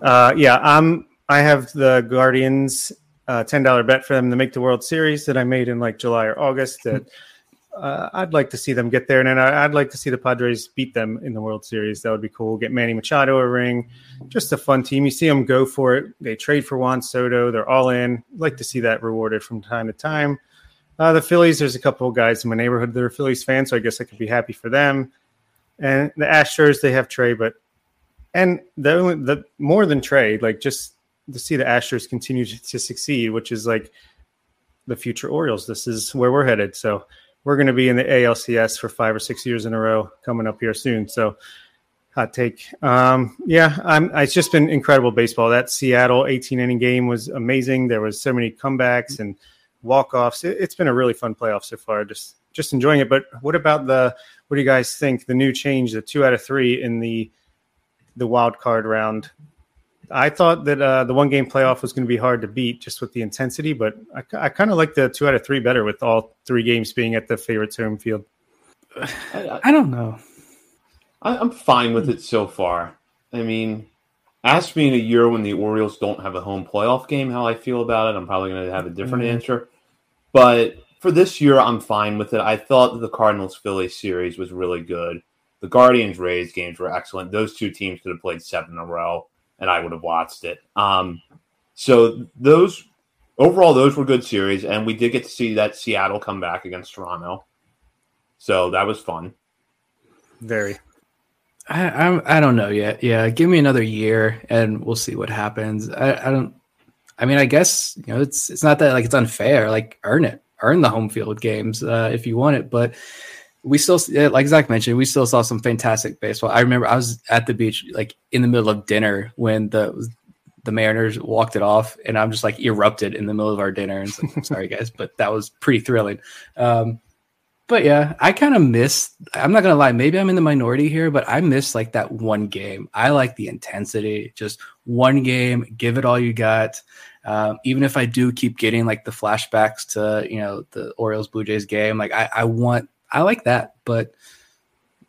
Uh, yeah, I'm I have the Guardians uh, ten dollar bet for them to make the World Series that I made in like July or August. That uh, I'd like to see them get there, and then I'd like to see the Padres beat them in the World Series. That would be cool. Get Manny Machado a ring, just a fun team. You see them go for it. They trade for Juan Soto. They're all in. I'd like to see that rewarded from time to time. Uh, the Phillies, there's a couple of guys in my neighborhood that are Phillies fans, so I guess I could be happy for them. And the Astros, they have Trey, but and the the more than Trey, like just to see the Astros continue to succeed, which is like the future Orioles. This is where we're headed. So we're going to be in the ALCS for five or six years in a row coming up here soon. So hot take. Um, yeah, I'm, it's just been incredible baseball. That Seattle 18 inning game was amazing. There was so many comebacks and walk offs. It, has been a really fun playoff so far. Just just enjoying it. But what about the? What do you guys think? The new change, the two out of three in the the wild card round. I thought that uh, the one game playoff was going to be hard to beat just with the intensity, but I, I kind of like the two out of three better with all three games being at the favorite's home field. I, I don't know. I, am fine with it so far. I mean, ask me in a year when the Orioles don't have a home playoff game how I feel about it. I'm probably going to have a different mm-hmm. answer. But for this year, I'm fine with it. I thought the Cardinals Philly series was really good. The Guardians Rays games were excellent. Those two teams could have played seven in a row and I would have watched it. Um, so those overall, those were good series, and we did get to see that Seattle come back against Toronto. So that was fun. Very. I, I'm, I don't know yet. Yeah, give me another year, and we'll see what happens. I, I don't. I mean, I guess you know it's it's not that like it's unfair. Like earn it, earn the home field games uh, if you want it, but we still, like Zach mentioned, we still saw some fantastic baseball. I remember I was at the beach, like in the middle of dinner when the the Mariners walked it off, and I'm just like erupted in the middle of our dinner. And I'm sorry, guys, but that was pretty thrilling. Um, but yeah, I kind of miss. I'm not gonna lie, maybe I'm in the minority here, but I miss like that one game. I like the intensity, just one game, give it all you got. Um, even if I do keep getting like the flashbacks to you know the Orioles Blue Jays game, like I, I want I like that. But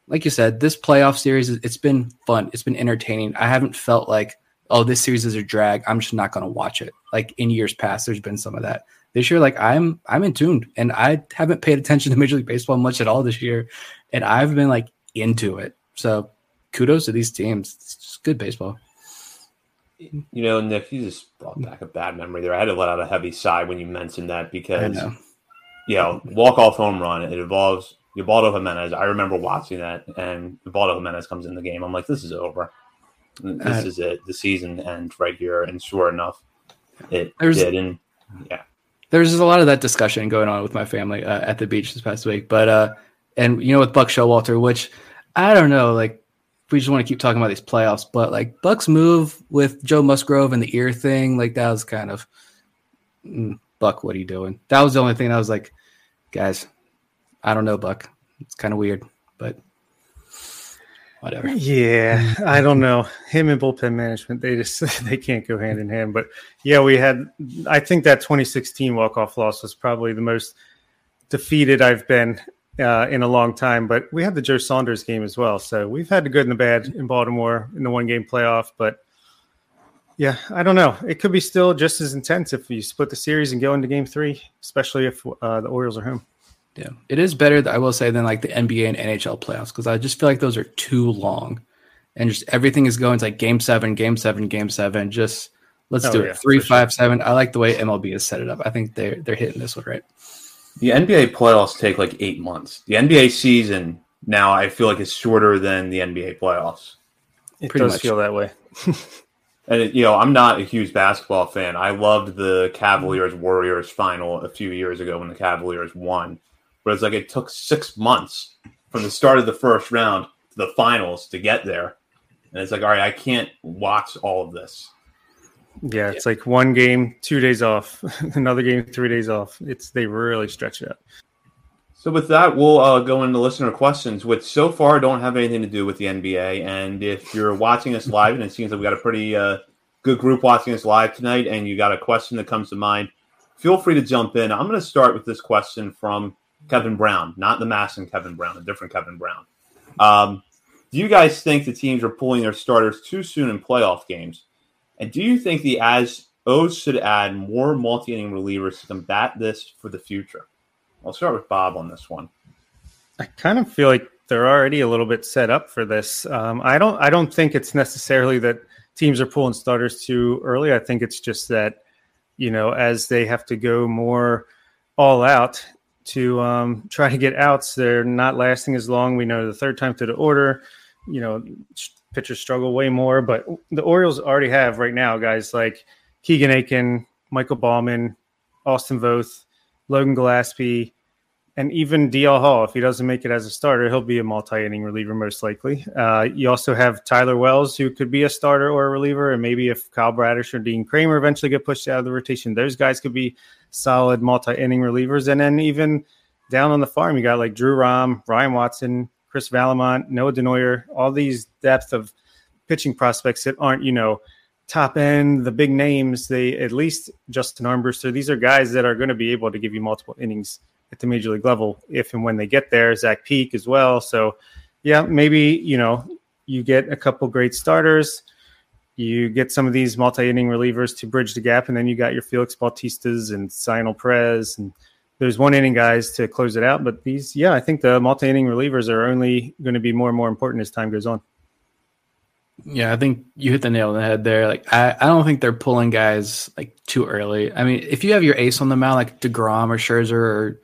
like you said, this playoff series, it's been fun. It's been entertaining. I haven't felt like oh, this series is a drag. I'm just not going to watch it. Like in years past, there's been some of that. This year, like I'm, I'm in tune, and I haven't paid attention to Major League Baseball much at all this year, and I've been like into it. So, kudos to these teams. It's just good baseball. You know, Nick, you just brought back a bad memory there. I had to let out a heavy sigh when you mentioned that because. You know, walk off home run. It involves Ubaldo Jimenez. I remember watching that, and Ubaldo Jimenez comes in the game. I'm like, this is over. This uh, is it. The season ends right here, and sure enough, it did. And yeah, there's a lot of that discussion going on with my family uh, at the beach this past week. But uh, and you know, with Buck Showalter, which I don't know, like we just want to keep talking about these playoffs, but like Buck's move with Joe Musgrove and the ear thing, like that was kind of mm, Buck. What are you doing? That was the only thing I was like, guys, I don't know, Buck. It's kind of weird, but whatever. Yeah, I don't know. Him and bullpen management, they just they can't go hand in hand. But yeah, we had. I think that 2016 walk off loss was probably the most defeated I've been uh, in a long time. But we had the Joe Saunders game as well. So we've had the good and the bad in Baltimore in the one game playoff. But yeah, I don't know. It could be still just as intense if you split the series and go into game three, especially if uh, the Orioles are home. Yeah, it is better, I will say, than like the NBA and NHL playoffs because I just feel like those are too long, and just everything is going to like game seven, game seven, game seven. Just let's oh, do it three, five, sure. seven. I like the way MLB has set it up. I think they're they're hitting this one right. The NBA playoffs take like eight months. The NBA season now I feel like is shorter than the NBA playoffs. It Pretty does much. feel that way. and you know, I'm not a huge basketball fan. I loved the Cavaliers Warriors final a few years ago when the Cavaliers won. But it's like it took six months from the start of the first round to the finals to get there. And it's like, all right, I can't watch all of this. Yeah, it's yeah. like one game, two days off, another game, three days off. It's they really stretch it out. So with that, we'll uh, go into listener questions, which so far don't have anything to do with the NBA. And if you're watching us live, and it seems like we got a pretty uh, good group watching us live tonight, and you got a question that comes to mind, feel free to jump in. I'm going to start with this question from Kevin Brown, not the MASN Kevin Brown, a different Kevin Brown. Um, do you guys think the teams are pulling their starters too soon in playoff games? And do you think the as O's should add more multi-inning relievers to combat this for the future? I'll start with Bob on this one. I kind of feel like they're already a little bit set up for this. Um, I don't. I don't think it's necessarily that teams are pulling starters too early. I think it's just that you know as they have to go more all out to um, try to get outs. They're not lasting as long. We know the third time through the order, you know, pitchers struggle way more. But the Orioles already have right now guys like Keegan Akin, Michael Baumann, Austin Voth, Logan Gillaspie, and even DL Hall, if he doesn't make it as a starter, he'll be a multi-inning reliever most likely. Uh, you also have Tyler Wells, who could be a starter or a reliever, and maybe if Kyle Bradish or Dean Kremer eventually get pushed out of the rotation, those guys could be solid multi-inning relievers. And then even down on the farm, you got like Drew Rom, Ryan Watson, Chris Vallimont, Noah Denoyer, all these depth of pitching prospects that aren't, you know, top end, the big names. They at least Justin Armbruster. These are guys that are going to be able to give you multiple innings at the major league level if and when they get there. Zach Peek as well. So, yeah, maybe you know you get a couple great starters. You get some of these multi-inning relievers to bridge the gap, and then you got your Felix Bautistas and Cionel Perez, and there's one inning guys to close it out. But these, yeah, I think the multi-inning relievers are only going to be more and more important as time goes on. Yeah, I think you hit the nail on the head there. Like, I, I don't think they're pulling guys like too early. I mean, if you have your ace on the mound, like Degrom or Scherzer or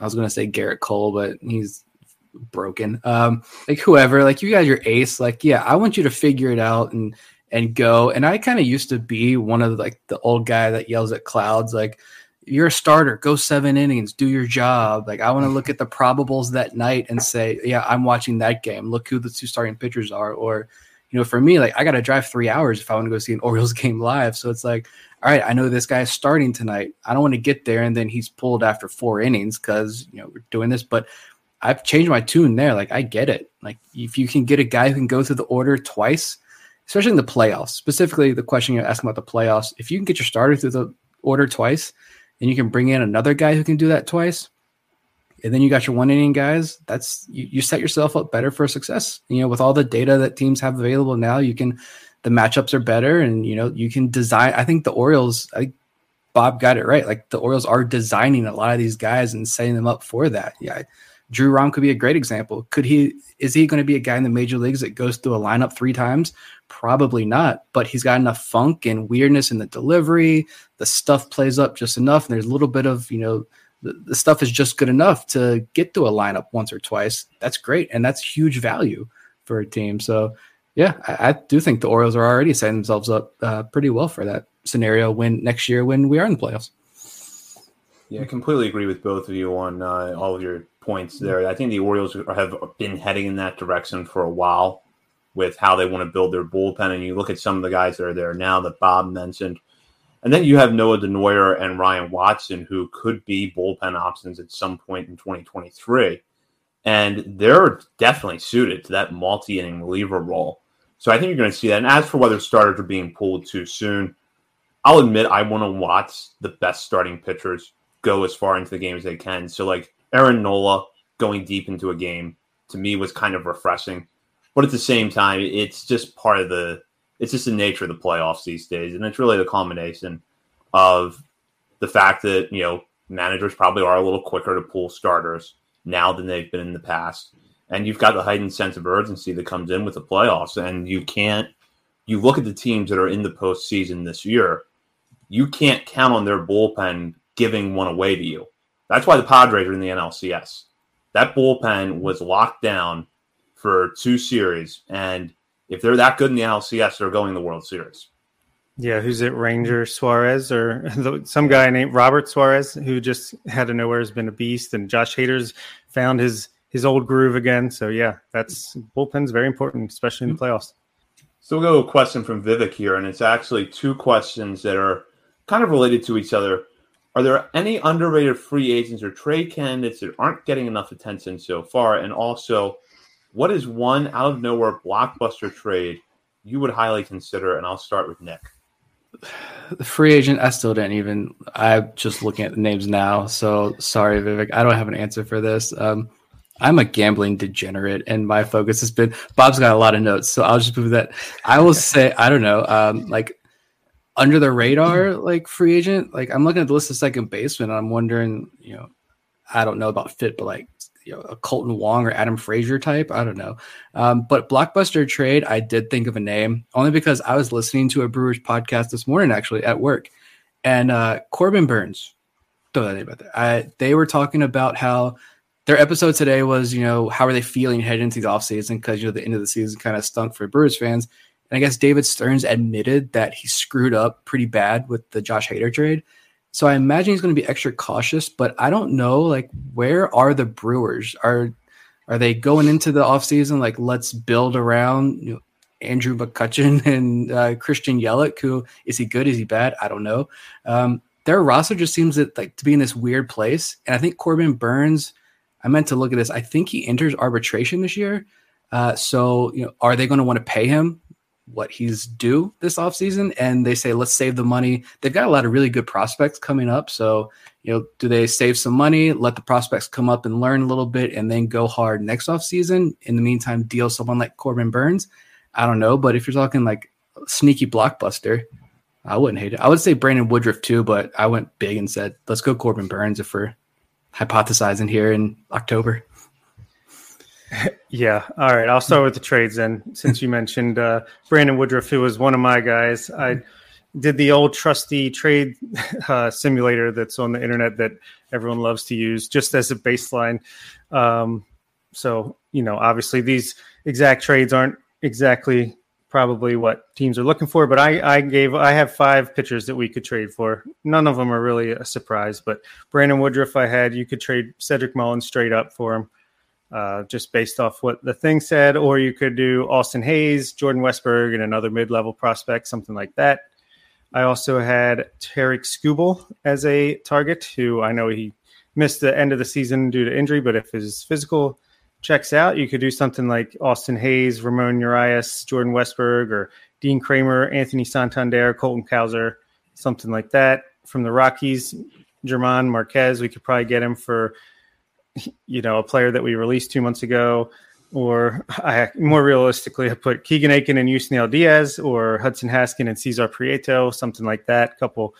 I was gonna say Gerrit Cole, but he's broken. Um, like whoever, like you got your ace, like yeah, I want you to figure it out and and go. And I kind of used to be one of the, like the old guy that yells at clouds, like you're a starter, go seven innings, do your job. Like I want to look at the probables that night and say, yeah, I'm watching that game. Look who the two starting pitchers are. Or, you know, for me, like I got to drive three hours if I want to go see an Orioles game live. So it's like all right, I know this guy's starting tonight. I don't want to get there and then he's pulled after four innings because you know we're doing this, but I've changed my tune there. Like I get it. Like if you can get a guy who can go through the order twice, especially in the playoffs, specifically the question you're asking about the playoffs, if you can get your starter through the order twice and you can bring in another guy who can do that twice, and then you got your one inning guys, that's you, you set yourself up better for success. You know, with all the data that teams have available now, you can the matchups are better, and you know you can design. I think the Orioles. I Bob got it right. Like the Orioles are designing a lot of these guys and setting them up for that. Yeah. Drew Rom could be a great example. Could he is he going to be a guy in the major leagues that goes through a lineup three times? Probably not, but he's got enough funk and weirdness in the delivery. The stuff plays up just enough, and there's a little bit of, you know, the, the stuff is just good enough to get to a lineup once or twice. That's great, and that's huge value for a team. So, yeah, I, I do think the Orioles are already setting themselves up uh, pretty well for that scenario when next year when we are in the playoffs. Yeah, I completely agree with both of you on uh, all of your points there. I think the Orioles have been heading in that direction for a while with how they want to build their bullpen. And you look at some of the guys that are there now that Bob mentioned. And then you have Noah Denoyer and Ryan Watson, who could be bullpen options at some point in 2023. And they're definitely suited to that multi inning reliever role. So I think you're going to see that. And as for whether starters are being pulled too soon, I'll admit I want to watch the best starting pitchers go as far into the game as they can. So, like, Aaron Nola going deep into a game to me was kind of refreshing. But at the same time, it's just part of the it's just the nature of the playoffs these days. And it's really the combination of the fact that, you know, managers probably are a little quicker to pull starters now than they've been in the past. And you've got the heightened sense of urgency that comes in with the playoffs. And you can't you look at the teams that are in the postseason this year, you can't count on their bullpen giving one away to you. That's why the Padres are in the NLCS. That bullpen was locked down for two series, and if they're that good in the LCS, they're going to the World Series. Yeah, who's it? Ranger Suarez or some guy named Robert Suarez who just had of nowhere has been a beast, and Josh Hader's found his his old groove again. So yeah, that's bullpen's very important, especially in the playoffs. So we'll go to a question from Vivek here, and it's actually two questions that are kind of related to each other. Are there any underrated free agents or trade candidates that aren't getting enough attention so far? And also, what is one out of nowhere blockbuster trade you would highly consider? And I'll start with Nick. The free agent, I still didn't even. I'm just looking at the names now. So sorry, Vivek. I don't have an answer for this. Um, I'm a gambling degenerate, and my focus has been. Bob's got a lot of notes, so I'll just move that. I will say, I don't know, um, like under the radar like free agent. Like I'm looking at the list of second baseman, and I'm wondering, you know, I don't know about fit, but like you know, a Kolten Wong or Adam Frazier type. I don't know. Um, but blockbuster trade, I did think of a name only because I was listening to a Brewers podcast this morning actually at work, and uh, Corbin Burnes. Don't know about that. I, they were talking about how their episode today was, you know, how are they feeling heading into the offseason because you know the end of the season kind of stunk for Brewers fans. And I guess David Stearns admitted that he screwed up pretty bad with the Josh Hader trade. So I imagine he's going to be extra cautious, but I don't know like where are the Brewers? Are are they going into the offseason like let's build around you know, Andrew McCutchen and uh, Christian Yelich? Who is he good? Is he bad? I don't know. Um, their roster just seems that, like to be in this weird place, and I think Corbin Burnes. I meant to look at this. I think he enters arbitration this year. Uh, so you know, are they going to want to pay him what he's due this offseason and they say let's save the money. They've got a lot of really good prospects coming up so you know do they save some money let the prospects come up and learn a little bit and then go hard next offseason? In the meantime deal someone like corbin burnes i don't know but if you're talking like sneaky blockbuster i wouldn't hate it. I would say brandon woodruff too but i went big and said let's go corbin burnes if we're hypothesizing here in october yeah. All right. I'll start with the trades then. Since you mentioned uh, Brandon Woodruff, who was one of my guys, I did the old trusty trade uh, simulator that's on the internet that everyone loves to use just as a baseline. Um, so, you know, obviously these exact trades aren't exactly probably what teams are looking for, but I, I gave, I have five pitchers that we could trade for. None of them are really a surprise, but Brandon Woodruff, I had, you could trade Cedric Mullins straight up for him uh, just based off what the thing said, or you could do Austin Hays, Jordan Westburg, and another mid-level prospect, something like that. I also had Tarik Skubal as a target, who I know he missed the end of the season due to injury, but if his physical checks out, you could do something like Austin Hays, Ramon Urias, Jordan Westburg, or Dean Kremer, Anthony Santander, Colton Cowser, something like that. From the Rockies, German Marquez, we could probably get him for you know, a player that we released two months ago. or I more realistically, I put Keegan Akin and Yusniel Diaz, or Hudson Haskin and Cesar Prieto, something like that. Couple,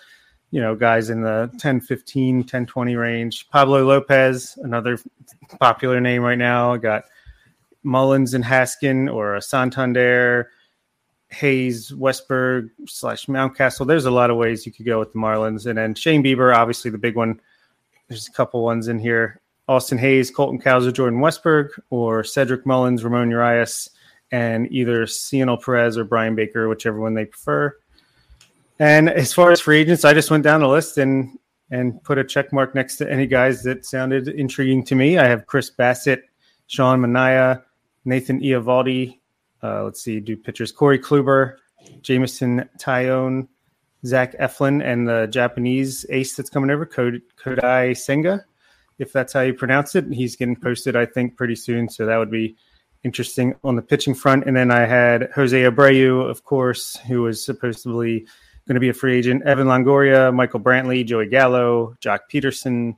you know, guys in the 10, 15, 10, 20 range. Pablo Lopez, another popular name right now. I got Mullins and Haskin, or Santander. Hays, Westburg slash Mountcastle. There's a lot of ways you could go with the Marlins. And then Shane Bieber, obviously the big one. There's a couple ones in here. Austin Hays, Colton Cowser, Jordan Westburg, or Cedric Mullins, Ramon Urias, and either Cionel Perez or Bryan Baker, whichever one they prefer. And as far as free agents, I just went down the list and and put a check mark next to any guys that sounded intriguing to me. I have Chris Bassitt, Sean Manaea, Nathan Eovaldi. uh, let's see, do pitchers Corey Kluber, Jameson Taillon, Zach Eflin, and the Japanese ace that's coming over, Kodai Senga, if that's how you pronounce it. He's getting posted, I think, pretty soon. So that would be interesting on the pitching front. And then I had Jose Abreu, of course, who was supposedly going to be a free agent, Evan Longoria, Michael Brantley, Joey Gallo, Joc Pederson,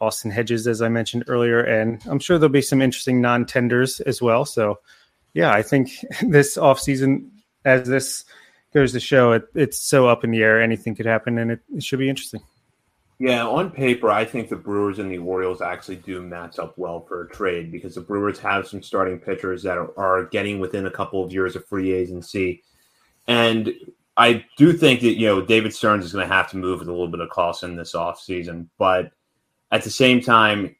Austin Hedges, as I mentioned earlier. And I'm sure there'll be some interesting non tenders as well. So yeah, I think this offseason, as this goes to show, it, it's so up in the air. Anything could happen, and it, it should be interesting. Yeah, on paper, I think the Brewers and the Orioles actually do match up well for a trade because the Brewers have some starting pitchers that are, are getting within a couple of years of free agency. And I do think that, you know, David Stearns is going to have to move with a little bit of caution this offseason. But at the same time,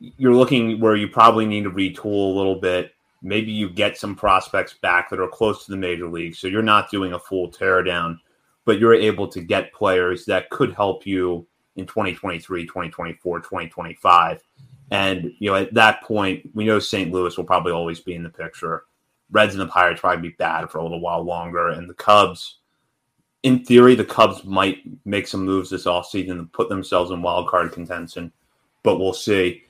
you're looking where you probably need to retool a little bit maybe you get some prospects back that are close to the major league. So you're not doing a full teardown, but you're able to get players that could help you in 2023, 2024, 2025. And, you know, at that point, we know St. Louis will probably always be in the picture. Reds and the Pirates probably be bad for a little while longer. And the Cubs, in theory, the Cubs might make some moves this offseason to put themselves in wild card contention, but we'll see.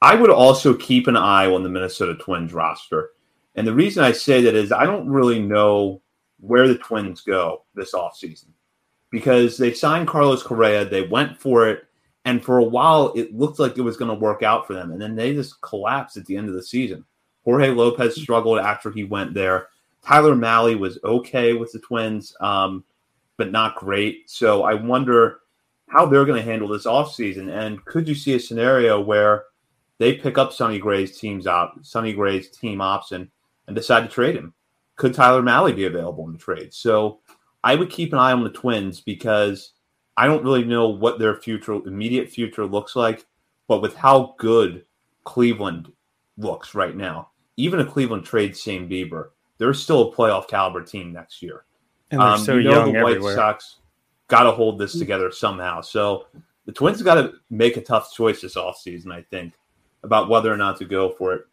I would also keep an eye on the Minnesota Twins roster. And the reason I say that is I don't really know where the Twins go this offseason because they signed Carlos Correa, they went for it, and for a while it looked like it was going to work out for them. And then they just collapsed at the end of the season. Jorge Lopez struggled after he went there. Tyler Mahle was okay with the Twins, um, but not great. So I wonder how they're going to handle this offseason. And could you see a scenario where they pick up Sonny Gray's team's op, Sonny Gray's team option, and decide to trade him. Could Tyler Mahle be available in the trade? So I would keep an eye on the Twins because I don't really know what their future, immediate future looks like. But with how good Cleveland looks right now, even if Cleveland trades Shane Bieber, they're still a playoff caliber team next year. And they're um, so you know young the White everywhere. Sox got to hold this together somehow. So the Twins got to make a tough choice this offseason, I think about whether or not to go for it.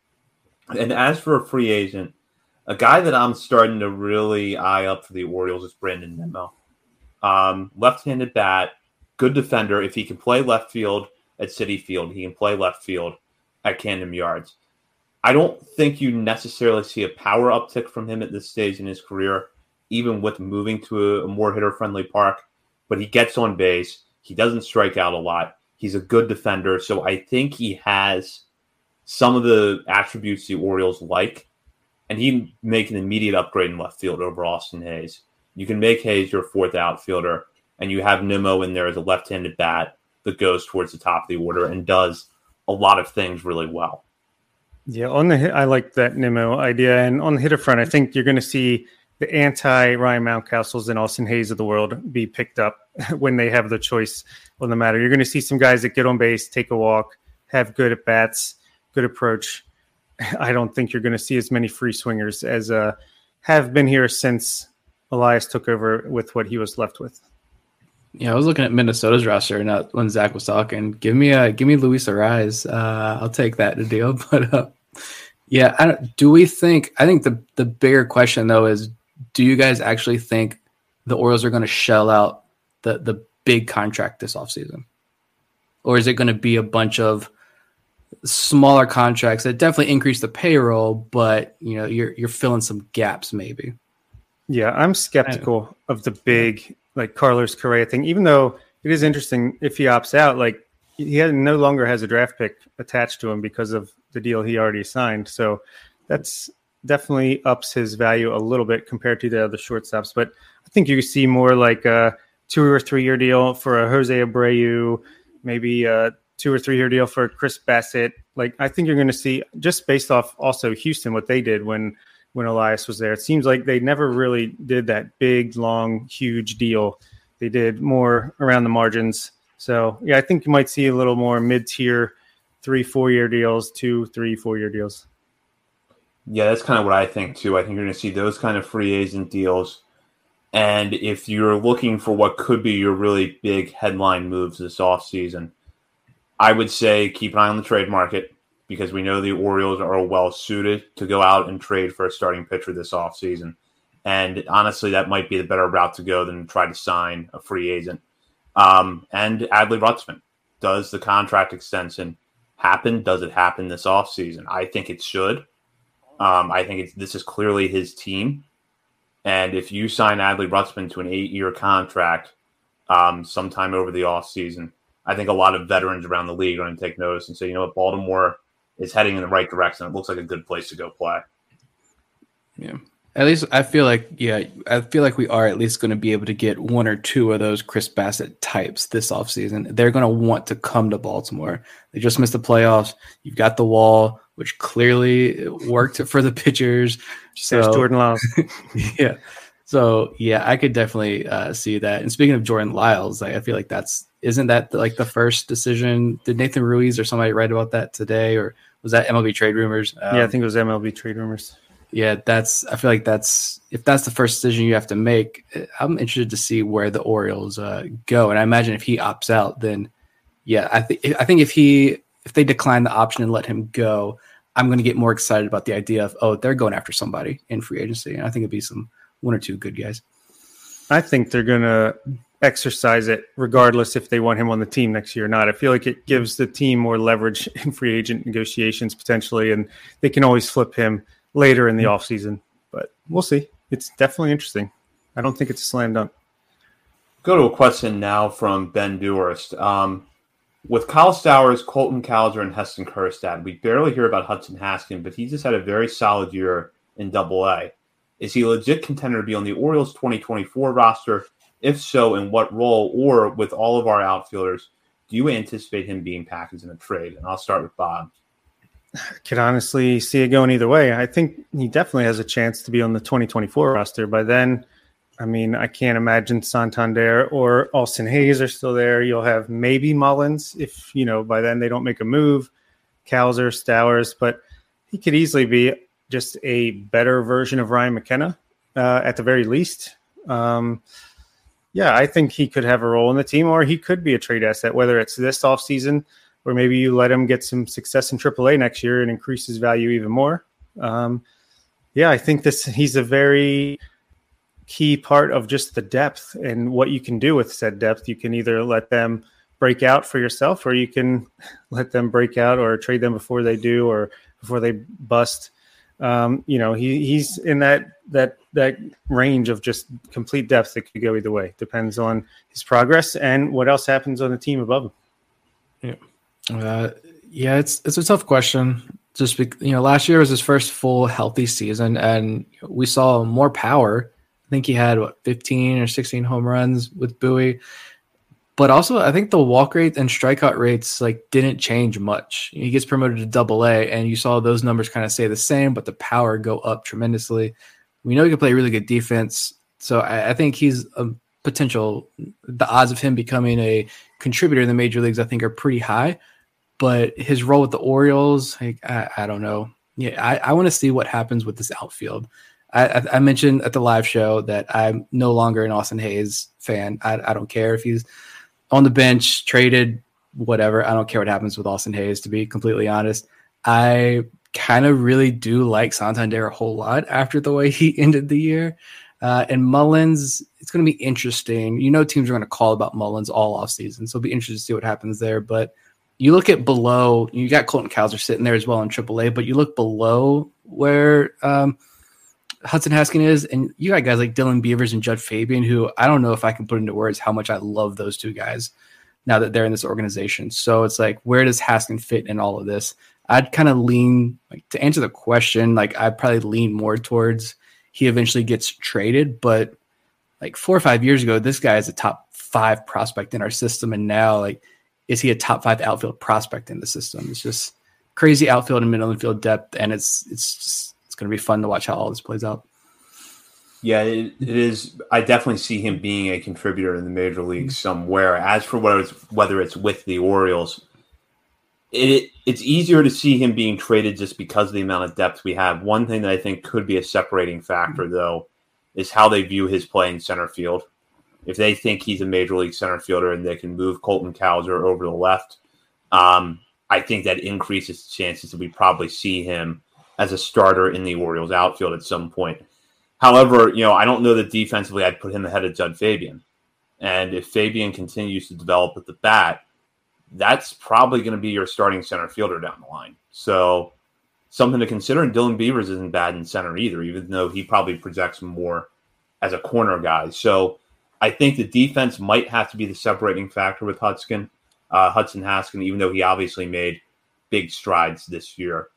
And as for a free agent, a guy that I'm starting to really eye up for the Orioles is Brandon Nimmo. Um, left-handed bat, good defender. If he can play left field at Citi Field, he can play left field at Camden Yards. I don't think you necessarily see a power uptick from him at this stage in his career, even with moving to a more hitter-friendly park. But he gets on base. He doesn't strike out a lot. He's a good defender. So I think he has some of the attributes the Orioles like. And he make an immediate upgrade in left field over Austin Hays. You can make Hays your fourth outfielder, and you have Nimmo in there as a left-handed bat that goes towards the top of the order and does a lot of things really well. Yeah, on the hit, I like that Nimmo idea, and on the hitter front, I think you're going to see the anti Ryan Mountcastles and Austin Hays of the world be picked up when they have the choice on the matter. You're going to see some guys that get on base, take a walk, have good at bats, good approach. I don't think you're going to see as many free swingers as uh, have been here since Elias took over with what he was left with. Yeah, I was looking at Minnesota's roster and when Zach was talking. Give me a give me Luis Arraez. Uh, I'll take that to deal. But uh, yeah, do we think? I think the the bigger question though is, do you guys actually think the Orioles are going to shell out the the big contract this offseason? Or is it going to be a bunch of smaller contracts that definitely increase the payroll, but you know, you're you're filling some gaps maybe. Yeah, I'm skeptical of the big like Carlos Correa thing, even though it is interesting if he opts out, like he no longer has a draft pick attached to him because of the deal he already signed. So that's definitely ups his value a little bit compared to the other shortstops. But I think you see more like a two or three year deal for a Jose Abreu, maybe a two or three year deal for Chris Bassitt. Like I think you're going to see just based off also Houston what they did when when Elias was there. It seems like they never really did that big, long, huge deal. They did more around the margins. So yeah, I think you might see a little more mid tier, three, four year deals, two, three, four year deals. Yeah, that's kind of what I think too. I think you're going to see those kind of free agent deals. And if you're looking for what could be your really big headline moves this offseason, I would say keep an eye on the trade market because we know the Orioles are well suited to go out and trade for a starting pitcher this offseason. And honestly, that might be the better route to go than try to sign a free agent. Um, and Adley Rutschman, does the contract extension happen? Does it happen this offseason? I think it should. Um, I think this is clearly his team. And if you sign Adley Rutschman to an eight year contract um, sometime over the offseason, I think a lot of veterans around the league are going to take notice and say, you know what, Baltimore is heading in the right direction. It looks like a good place to go play. Yeah. At least I feel like, yeah, I feel like we are at least going to be able to get one or two of those Chris Bassitt types this offseason. They're going to want to come to Baltimore. They just missed the playoffs. You've got the wall, which clearly worked for the pitchers. So, There's Jordan Lyles. yeah. So yeah, I could definitely uh, see that. And speaking of Jordan Lyles, like, I feel like that's isn't that like the first decision? Did Nathan Ruiz or somebody write about that today, or was that MLB trade rumors? Um, yeah, I um, think it was MLB trade rumors. Yeah, that's. I feel like that's if that's the first decision you have to make. I'm interested to see where the Orioles uh, go, and I imagine if he opts out, then yeah, I think I think if he if they decline the option and let him go, I'm going to get more excited about the idea of oh they're going after somebody in free agency, and I think it'd be some one or two good guys. I think they're going to exercise it regardless if they want him on the team next year or not. I feel like it gives the team more leverage in free agent negotiations potentially, and they can always flip him later in the offseason. But we'll see. It's definitely interesting. I don't think it's a slam dunk. Go to a question now from Ben Durst. Um, with Kyle Stowers, Colton Cowser, and Heston Kjerstad, we barely hear about Hudson Haskin, but he just had a very solid year in Double A. Is he a legit contender to be on the Orioles 2024 roster? If so, in what role? Or with all of our outfielders, do you anticipate him being packaged in a trade? And I'll start with Bob. I could honestly see it going either way. I think he definitely has a chance to be on the 2024 roster. By then, I mean, I can't imagine Santander or Austin Hays are still there. You'll have maybe Mullins if, you know, by then they don't make a move, Cowser, Stowers, but he could easily be just a better version of Ryan McKenna uh, at the very least. Um, yeah, I think he could have a role in the team, or he could be a trade asset, whether it's this offseason or maybe you let him get some success in AAA next year and increase his value even more. Um, yeah, I think this he's a very key part of just the depth and what you can do with said depth. You can either let them break out for yourself, or you can let them break out or trade them before they do or before they bust. Um, you know, he, he's in that that that range of just complete depth that could go either way. Depends on his progress and what else happens on the team above him. Yeah. Uh, yeah, it's it's a tough question. Just be, you know, last year was his first full healthy season, and we saw more power. I think he had what 15 or 16 home runs with Bowie, but also I think the walk rate and strikeout rates like didn't change much. He gets promoted to Double A, and you saw those numbers kind of stay the same, but the power go up tremendously. We know he can play really good defense, so I, I think he's a potential. The odds of him becoming a contributor in the major leagues, I think, are pretty high but his role with the Orioles, like, I, I don't know. Yeah, I, I want to see what happens with this outfield. I, I, mentioned at the live show that I'm no longer an Austin Hays fan. I, I don't care if he's on the bench, traded, whatever. I don't care what happens with Austin Hays, to be completely honest. I kind of really do like Santander a whole lot after the way he ended the year. Uh, and Mullins, it's going to be interesting. You know, teams are going to call about Mullins all offseason, so it'll be interesting to see what happens there. But you look at below, you got Colton Cowser sitting there as well in AAA, but you look below where um, Hudson Haskin is, and you got guys like Dylan Beavers and Jud Fabian, who I don't know if I can put into words how much I love those two guys now that they're in this organization. So it's like, where does Haskin fit in all of this? I'd kind of lean like to answer the question, like I'd probably lean more towards he eventually gets traded, but like four or five years ago, this guy is a top five prospect in our system, and now like is he a top five outfield prospect in the system? It's just crazy outfield and middle infield depth, and it's it's just going to be fun to watch how all this plays out. Yeah, it, it is. I definitely see him being a contributor in the major leagues somewhere. As for whether it's whether it's with the Orioles, it it's easier to see him being traded just because of the amount of depth we have. One thing that I think could be a separating factor, though, is how they view his play in center field. If they think he's a major league center fielder and they can move Colton Cowser over to the left, um, I think that increases the chances that we probably see him as a starter in the Orioles outfield at some point. However, you know, I don't know that defensively I'd put him ahead of Jud Fabian. And if Fabian continues to develop at the bat, that's probably going to be your starting center fielder down the line. So something to consider. And Dylan Beavers isn't bad in center either, even though he probably projects more as a corner guy. So I think the defense might have to be the separating factor with Hudson, uh, Hudson Haskin, even though he obviously made big strides this year.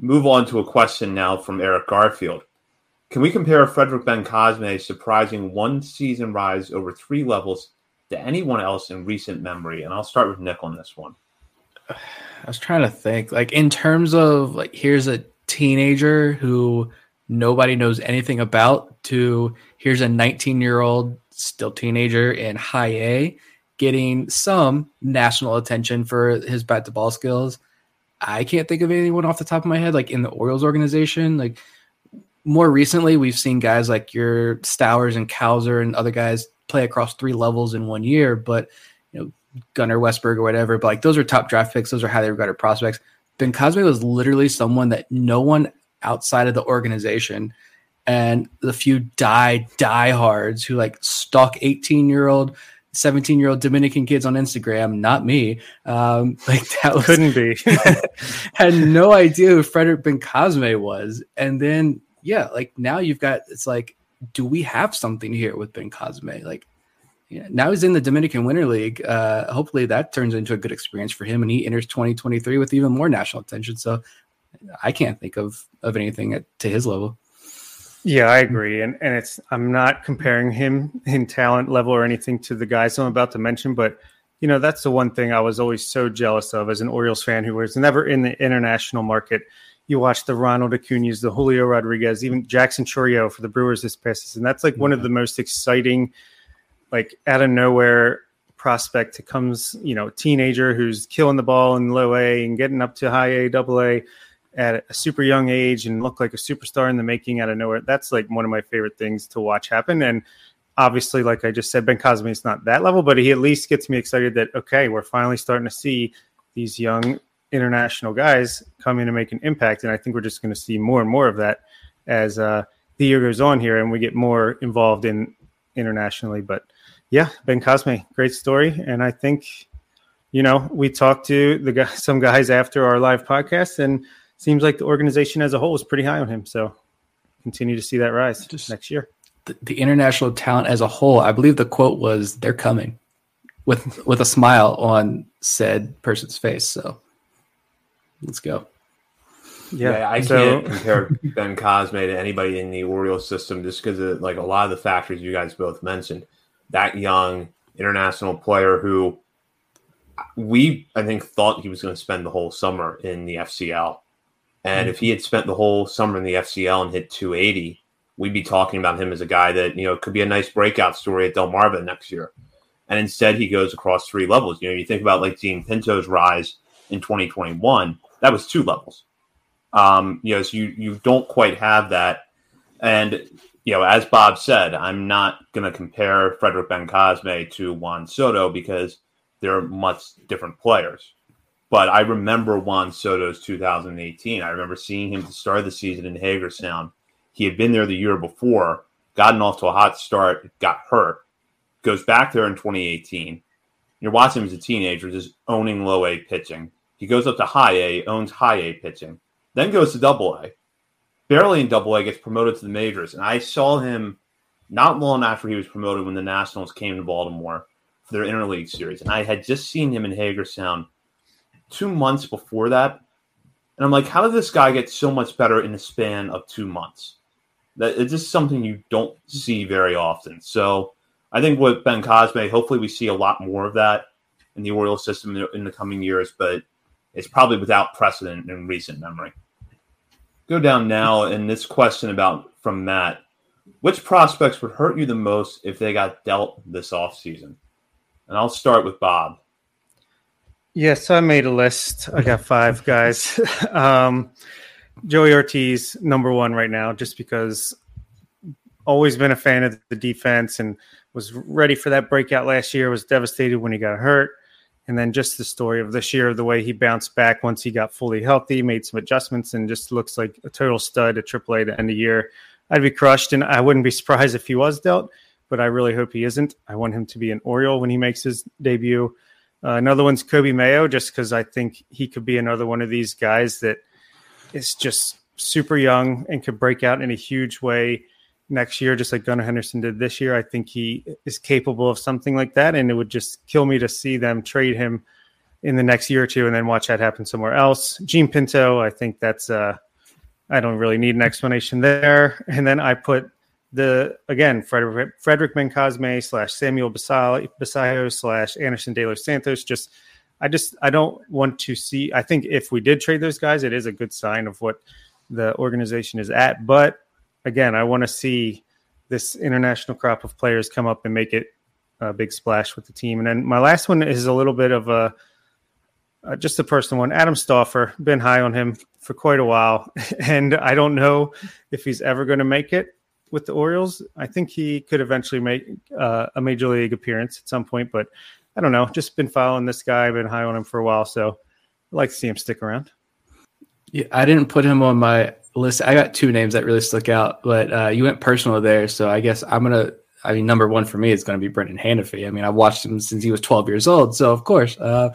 Move on to a question now from Eric Garfield. Can we compare Frederick Bencosme's surprising one season rise over three levels to anyone else in recent memory? And I'll start with Nick on this one. I was trying to think, like in terms of like here's a teenager who nobody knows anything about to here's a 19 year old still teenager in high A getting some national attention for his bat to ball skills. I can't think of anyone off the top of my head, like in the Orioles organization. Like more recently, we've seen guys like your Stowers and Cowser and other guys play across three levels in one year, but you know, Gunnar Westburg or whatever. But like those are top draft picks, those are highly regarded prospects. Bencosme was literally someone that no one outside of the organization and the few die diehards who like stalk 18 year old 17 year old Dominican kids on Instagram, not me. Um, like that was, couldn't be. had no idea who Frederick Bencosme was. And then, yeah, like now you've got, it's like, do we have something here with Bencosme? Like, yeah, now he's in the Dominican Winter League. Uh, hopefully that turns into a good experience for him and he enters 2023 with even more national attention. So I can't think of, of anything at, to his level. Yeah, I agree, and and it's I'm not comparing him in talent level or anything to the guys I'm about to mention, but you know that's the one thing I was always so jealous of as an Orioles fan who was never in the international market. You watch the Ronald Acuna's, the Julio Rodriguez, even Jackson Chourio for the Brewers this past season. That's like one of the most exciting, like out of nowhere prospect who comes, you know, teenager who's killing the ball in low A and getting up to high A, double A at a super young age and look like a superstar in the making out of nowhere. That's like one of my favorite things to watch happen. And obviously, like I just said, Bencosme is not that level, but he at least gets me excited that okay, we're finally starting to see these young international guys come in and make an impact. And I think we're just going to see more and more of that as uh, the year goes on here and we get more involved in internationally. But yeah, Bencosme, great story. And I think, you know, we talked to the guy, some guys after our live podcast and seems like the organization as a whole is pretty high on him. So continue to see that rise Just next year. The, the, international talent as a whole, I believe the quote was "They're coming," with with a smile on said person's face. So let's go. Yeah, yeah I so, can't compare Bencosme to anybody in the Orioles system just because of like a lot of the factors you guys both mentioned. That young international player who uh, we I think thought he was going to spend the whole summer in the FCL and if he had spent the whole summer in the FCL and hit 280, we'd be talking about him as a guy that, you know, could be a nice breakout story at Del Delmarva next year. And instead, he goes across three levels. You know, you think about like Jean Pinto's rise in 2021, that was two levels. Um, you know, so you, you don't quite have that. And, you know, as Bob said, I'm not going to compare Frederick Bencosme to Juan Soto because they're much different players. But I remember Juan Soto's 2018. I remember seeing him to start the season in Hagerstown. He had been there the year before, gotten off to a hot start, got hurt, goes back there in 2018. You're watching him as a teenager, just owning low A pitching. He goes up to high A, owns high A pitching, then goes to double A. Barely in double A, gets promoted to the majors. And I saw him not long after he was promoted when the Nationals came to Baltimore for their interleague series. And I had just seen him in Hagerstown two months before that, And I'm like, how did this guy get so much better in the span of two months? That it's just something you don't see very often. So I think with Bencosme, hopefully we see a lot more of that in the Orioles system in the coming years, but it's probably without precedent in recent memory. Go down now, and this question about from Matt which prospects would hurt you the most if they got dealt this offseason? And I'll start with Bob. Yes, so I made a list. I got five guys. um, Joey Ortiz, number one right now, just because always been a fan of the defense and was ready for that breakout last year. Was devastated when he got hurt, and then just the story of this year, the way he bounced back once he got fully healthy, made some adjustments, and just looks like a total stud at AAA to end the year. I'd be crushed, and I wouldn't be surprised if he was dealt, but I really hope he isn't. I want him to be an Oriole when he makes his debut. Uh, another one's Coby Mayo, just because I think he could be another one of these guys that is just super young and could break out in a huge way next year, just like Gunnar Henderson did this year. I think he is capable of something like that, and it would just kill me to see them trade him in the next year or two and then watch that happen somewhere else. Jean Pinto, I think that's uh, I don't really need an explanation there. And then I put the again Frederick Frederick Bencosme slash Samuel Basallo slash Anderson De Los Santos. Just I just I don't want to see. I think if we did trade those guys, it is a good sign of what the organization is at. But again, I want to see this international crop of players come up and make it a big splash with the team. And then my last one is a little bit of a uh, just a personal one. Adam Stauffer, been high on him for quite a while, and I don't know if he's ever going to make it with the Orioles. I think he could eventually make uh, a major league appearance at some point, but I don't know. Just been following this guy, been high on him for a while, so I'd like to see him stick around. Yeah, I didn't put him on my list. I got two names that really stuck out, but uh, you went personal there, so I guess I'm gonna. I mean, number one for me is going to be Brenan Hanifee. I mean, I've watched him since he was 12 years old, so of course, uh,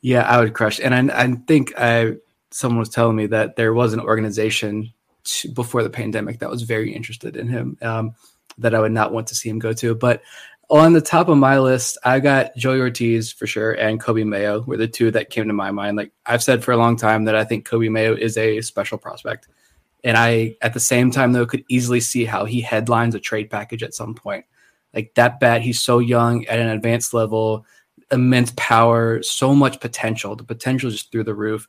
yeah, I would crush. And I, I think I someone was telling me that there was an organization to, before the pandemic that was very interested in him um, that I would not want to see him go to. But on the top of my list, I got Joey Ortiz for sure and Coby Mayo were the two that came to my mind. Like I've said for a long time that I think Coby Mayo is a special prospect. And I, at the same time, though, could easily see how he headlines a trade package at some point. Like that bat, he's so young at an advanced level, immense power, so much potential. The potential is through the roof.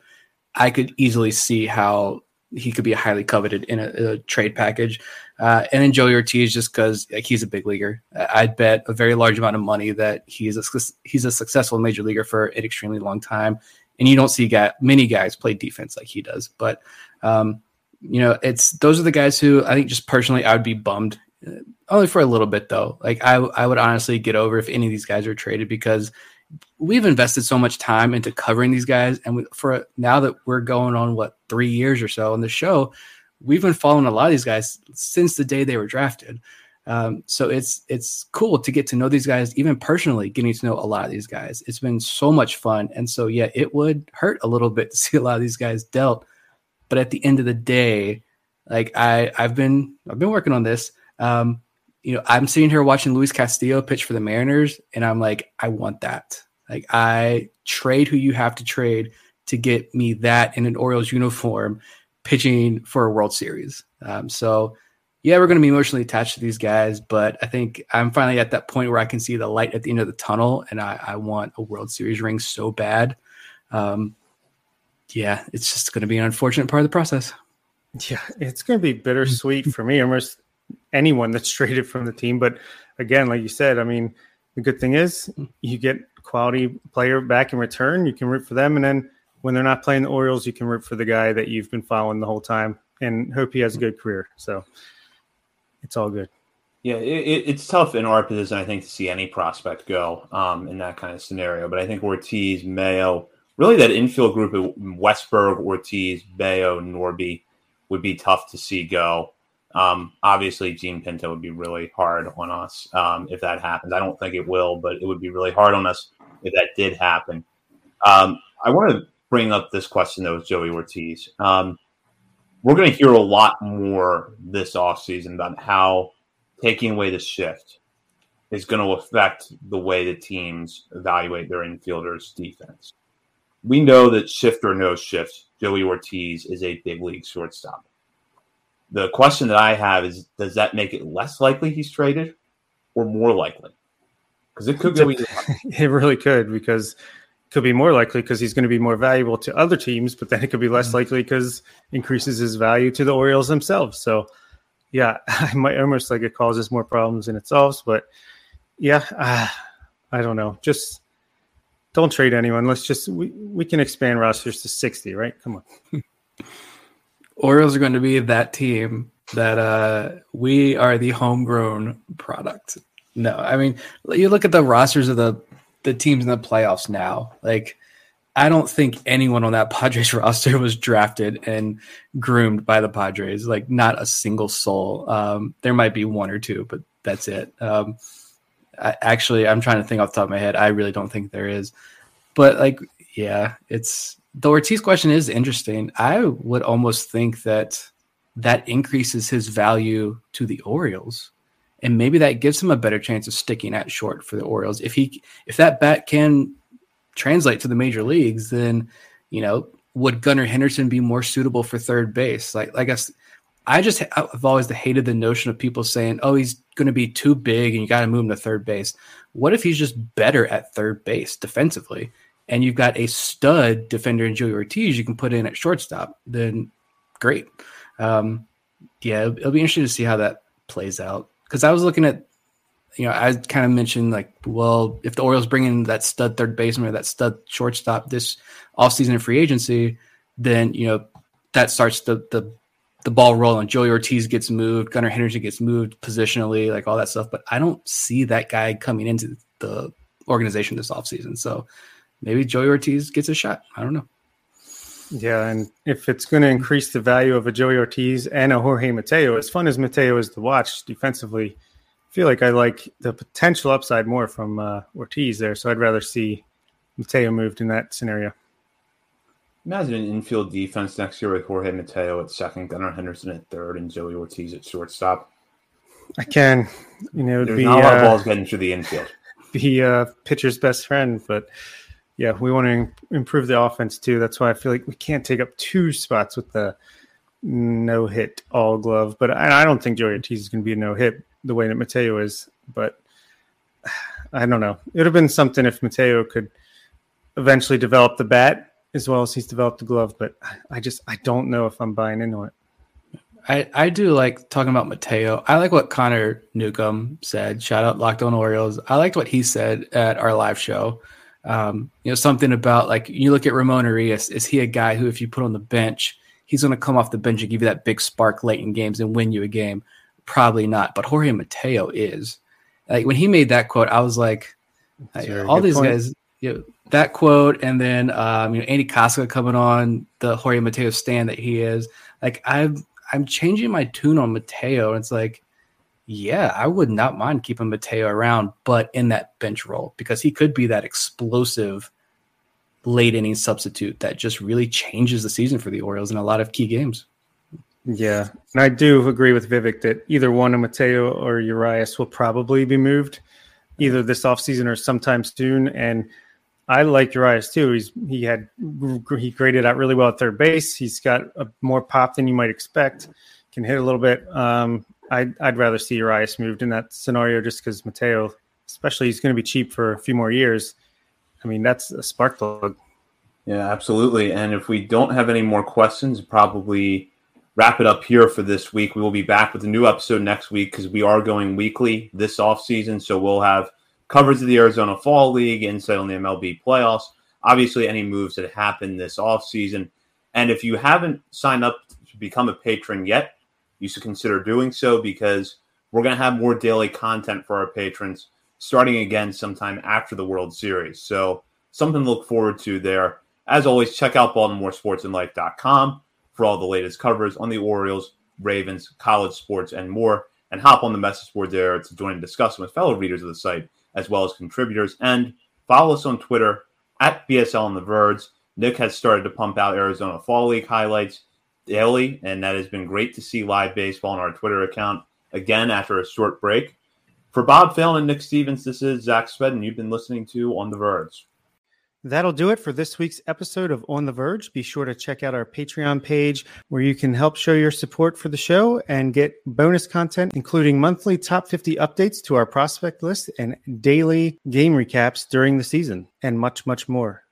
I could easily see how he could be highly coveted in a, a trade package. Uh, and then Joey Ortiz, just because like, he's a big leaguer, I'd bet a very large amount of money that he's a he's a successful major leaguer for an extremely long time. And you don't see guy, many guys play defense like he does. But um, you know, it's those are the guys who I think just personally I would be bummed uh, only for a little bit though. Like I I would honestly get over if any of these guys are traded because we've invested so much time into covering these guys, and we, for now that we're going on what three years or so on the show, we've been following a lot of these guys since the day they were drafted. Um, so it's it's cool to get to know these guys, even personally, getting to know a lot of these guys. It's been so much fun, and so yeah, it would hurt a little bit to see a lot of these guys dealt. But at the end of the day, like I I've been I've been working on this. Um, you know, I'm sitting here watching Luis Castillo pitch for the Mariners, and I'm like, I want that. Like, I trade who you have to trade to get me that in an Orioles uniform pitching for a World Series. Um, so, yeah, we're going to be emotionally attached to these guys, but I think I'm finally at that point where I can see the light at the end of the tunnel, and I, I want a World Series ring so bad. Um, yeah, it's just going to be an unfortunate part of the process. Yeah, it's going to be bittersweet for me. Almost anyone that's traded from the team. But again, like you said, I mean, the good thing is you get quality player back in return. You can root for them, and then when they're not playing the Orioles, you can root for the guy that you've been following the whole time and hope he has a good career. So it's all good. Yeah, it, it's tough in our position, I think, to see any prospect go um, in that kind of scenario. But I think Ortiz, Mayo, really that infield group of Westburg, Ortiz, Mayo, Norby would be tough to see go. Um, obviously, Jean Pinto would be really hard on us um, if that happens. I don't think it will, but it would be really hard on us if that did happen. Um, I want to bring up this question, though, with Joey Ortiz. Um, we're going to hear a lot more this offseason about how taking away the shift is going to affect the way the teams evaluate their infielders' defense. We know that shift or no shift, Joey Ortiz is a big league shortstop. The question that I have is does that make it less likely he's traded or more likely? Because it could go either. it really could because it could be more likely because he's going to be more valuable to other teams, but then it could be less mm-hmm. likely because increases his value to the Orioles themselves. So, yeah, I might almost like it causes more problems than it solves. But yeah, uh, I don't know. Just don't trade anyone. Let's just we, we can expand rosters to sixty, right? Come on. Orioles are going to be that team that uh, we are the homegrown product. No, I mean you look at the rosters of the the teams in the playoffs now. Like, I don't think anyone on that Padres roster was drafted and groomed by the Padres. Like, not a single soul. Um, there might be one or two, but that's it. Um, I, actually, I'm trying to think off the top of my head. I really don't think there is. But like, yeah, it's the Ortiz question is interesting. I would almost think that that increases his value to the Orioles and maybe that gives him a better chance of sticking at short for the Orioles. If he if that bat can translate to the major leagues, then you know would Gunnar Henderson be more suitable for third base? Like I guess I just I've always hated the notion of people saying, "Oh, he's going to be too big and you got to move him to third base." What if he's just better at third base defensively, and you've got a stud defender in Joey Ortiz you can put in at shortstop? Then great. Um, yeah, it'll, it'll be interesting to see how that plays out because I was looking at, you know, I kind of mentioned like, well, if the Orioles bring in that stud third baseman or that stud shortstop this offseason in free agency, then you know that starts the the the ball rolling. Joey Ortiz gets moved, Gunnar Henderson gets moved positionally, like all that stuff. But I don't see that guy coming into the organization this offseason. So maybe Joey Ortiz gets a shot. I don't know. Yeah, and if it's going to increase the value of a Joey Ortiz and a Jorge Mateo, as fun as Mateo is to watch defensively, I feel like I like the potential upside more from uh, Ortiz there. So I'd rather see Mateo moved in that scenario. Imagine an infield defense next year with Jorge Mateo at second, Gunnar Henderson at third, and Joey Ortiz at shortstop. I can, you know, there's be, not a lot of uh, balls getting through the infield. Be a pitcher's best friend, but yeah, we want to improve the offense too. That's why I feel like we can't take up two spots with the no hit all glove. But I, I don't think Joey Ortiz is going to be a no hit the way that Mateo is. But I don't know. It would have been something if Mateo could eventually develop the bat as well as he's developed the glove. But I just I don't know if I'm buying into it. I, I do like talking about Mateo. I like what Connor Newcomb said. Shout out Locked On Orioles. I liked what he said at our live show um, you know, something about like you look at Ramon Urias. Is he a guy who, if you put on the bench, he's going to come off the bench and give you that big spark late in games and win you a game? Probably not. But Jorge Mateo is. Like when he made that quote, I was like, all these point. guys. You know, that quote, and then um, you know Andy Kostka coming on the Jorge Mateo stand that he is. Like I'm, I'm changing my tune on Mateo. It's like yeah, I would not mind keeping Mateo around, but in that bench role because he could be that explosive late inning substitute that just really changes the season for the Orioles in a lot of key games. Yeah, and I do agree with Vivek that either one of Mateo or Urias will probably be moved either this offseason or sometime soon. And I like Urias too. He's he had he graded out really well at third base. He's got a more pop than you might expect. Can hit a little bit. Um, I'd, I'd rather see Urias moved in that scenario just because Mateo, especially he's going to be cheap for a few more years. I mean, that's a spark plug. Yeah, absolutely. And if we don't have any more questions, probably wrap it up here for this week. We will be back with a new episode next week because we are going weekly this off season. So we'll have coverage of the Arizona Fall League, insight on the MLB playoffs, obviously any moves that happen this off season. And if you haven't signed up to become a patron yet, you should consider doing so because we're going to have more daily content for our patrons starting again sometime after the World Series. So, something to look forward to there. As always, check out BaltimoreSportsAndLife.com for all the latest covers on the Orioles, Ravens, college sports, and more. And hop on the message board there to join and discuss with fellow readers of the site, as well as contributors. And follow us on Twitter at BSL on the Verge. Nick has started to pump out Arizona Fall League highlights daily, and that has been great to see live baseball on our Twitter account again after a short break. For Bob Phelan and Nick Stevens, this is Zach Spedden. You've been listening to On the Verge. That'll do it for this week's episode of On the Verge. Be sure to check out our Patreon page where you can help show your support for the show and get bonus content, including monthly top 50 updates to our prospect list and daily game recaps during the season, and much, much more.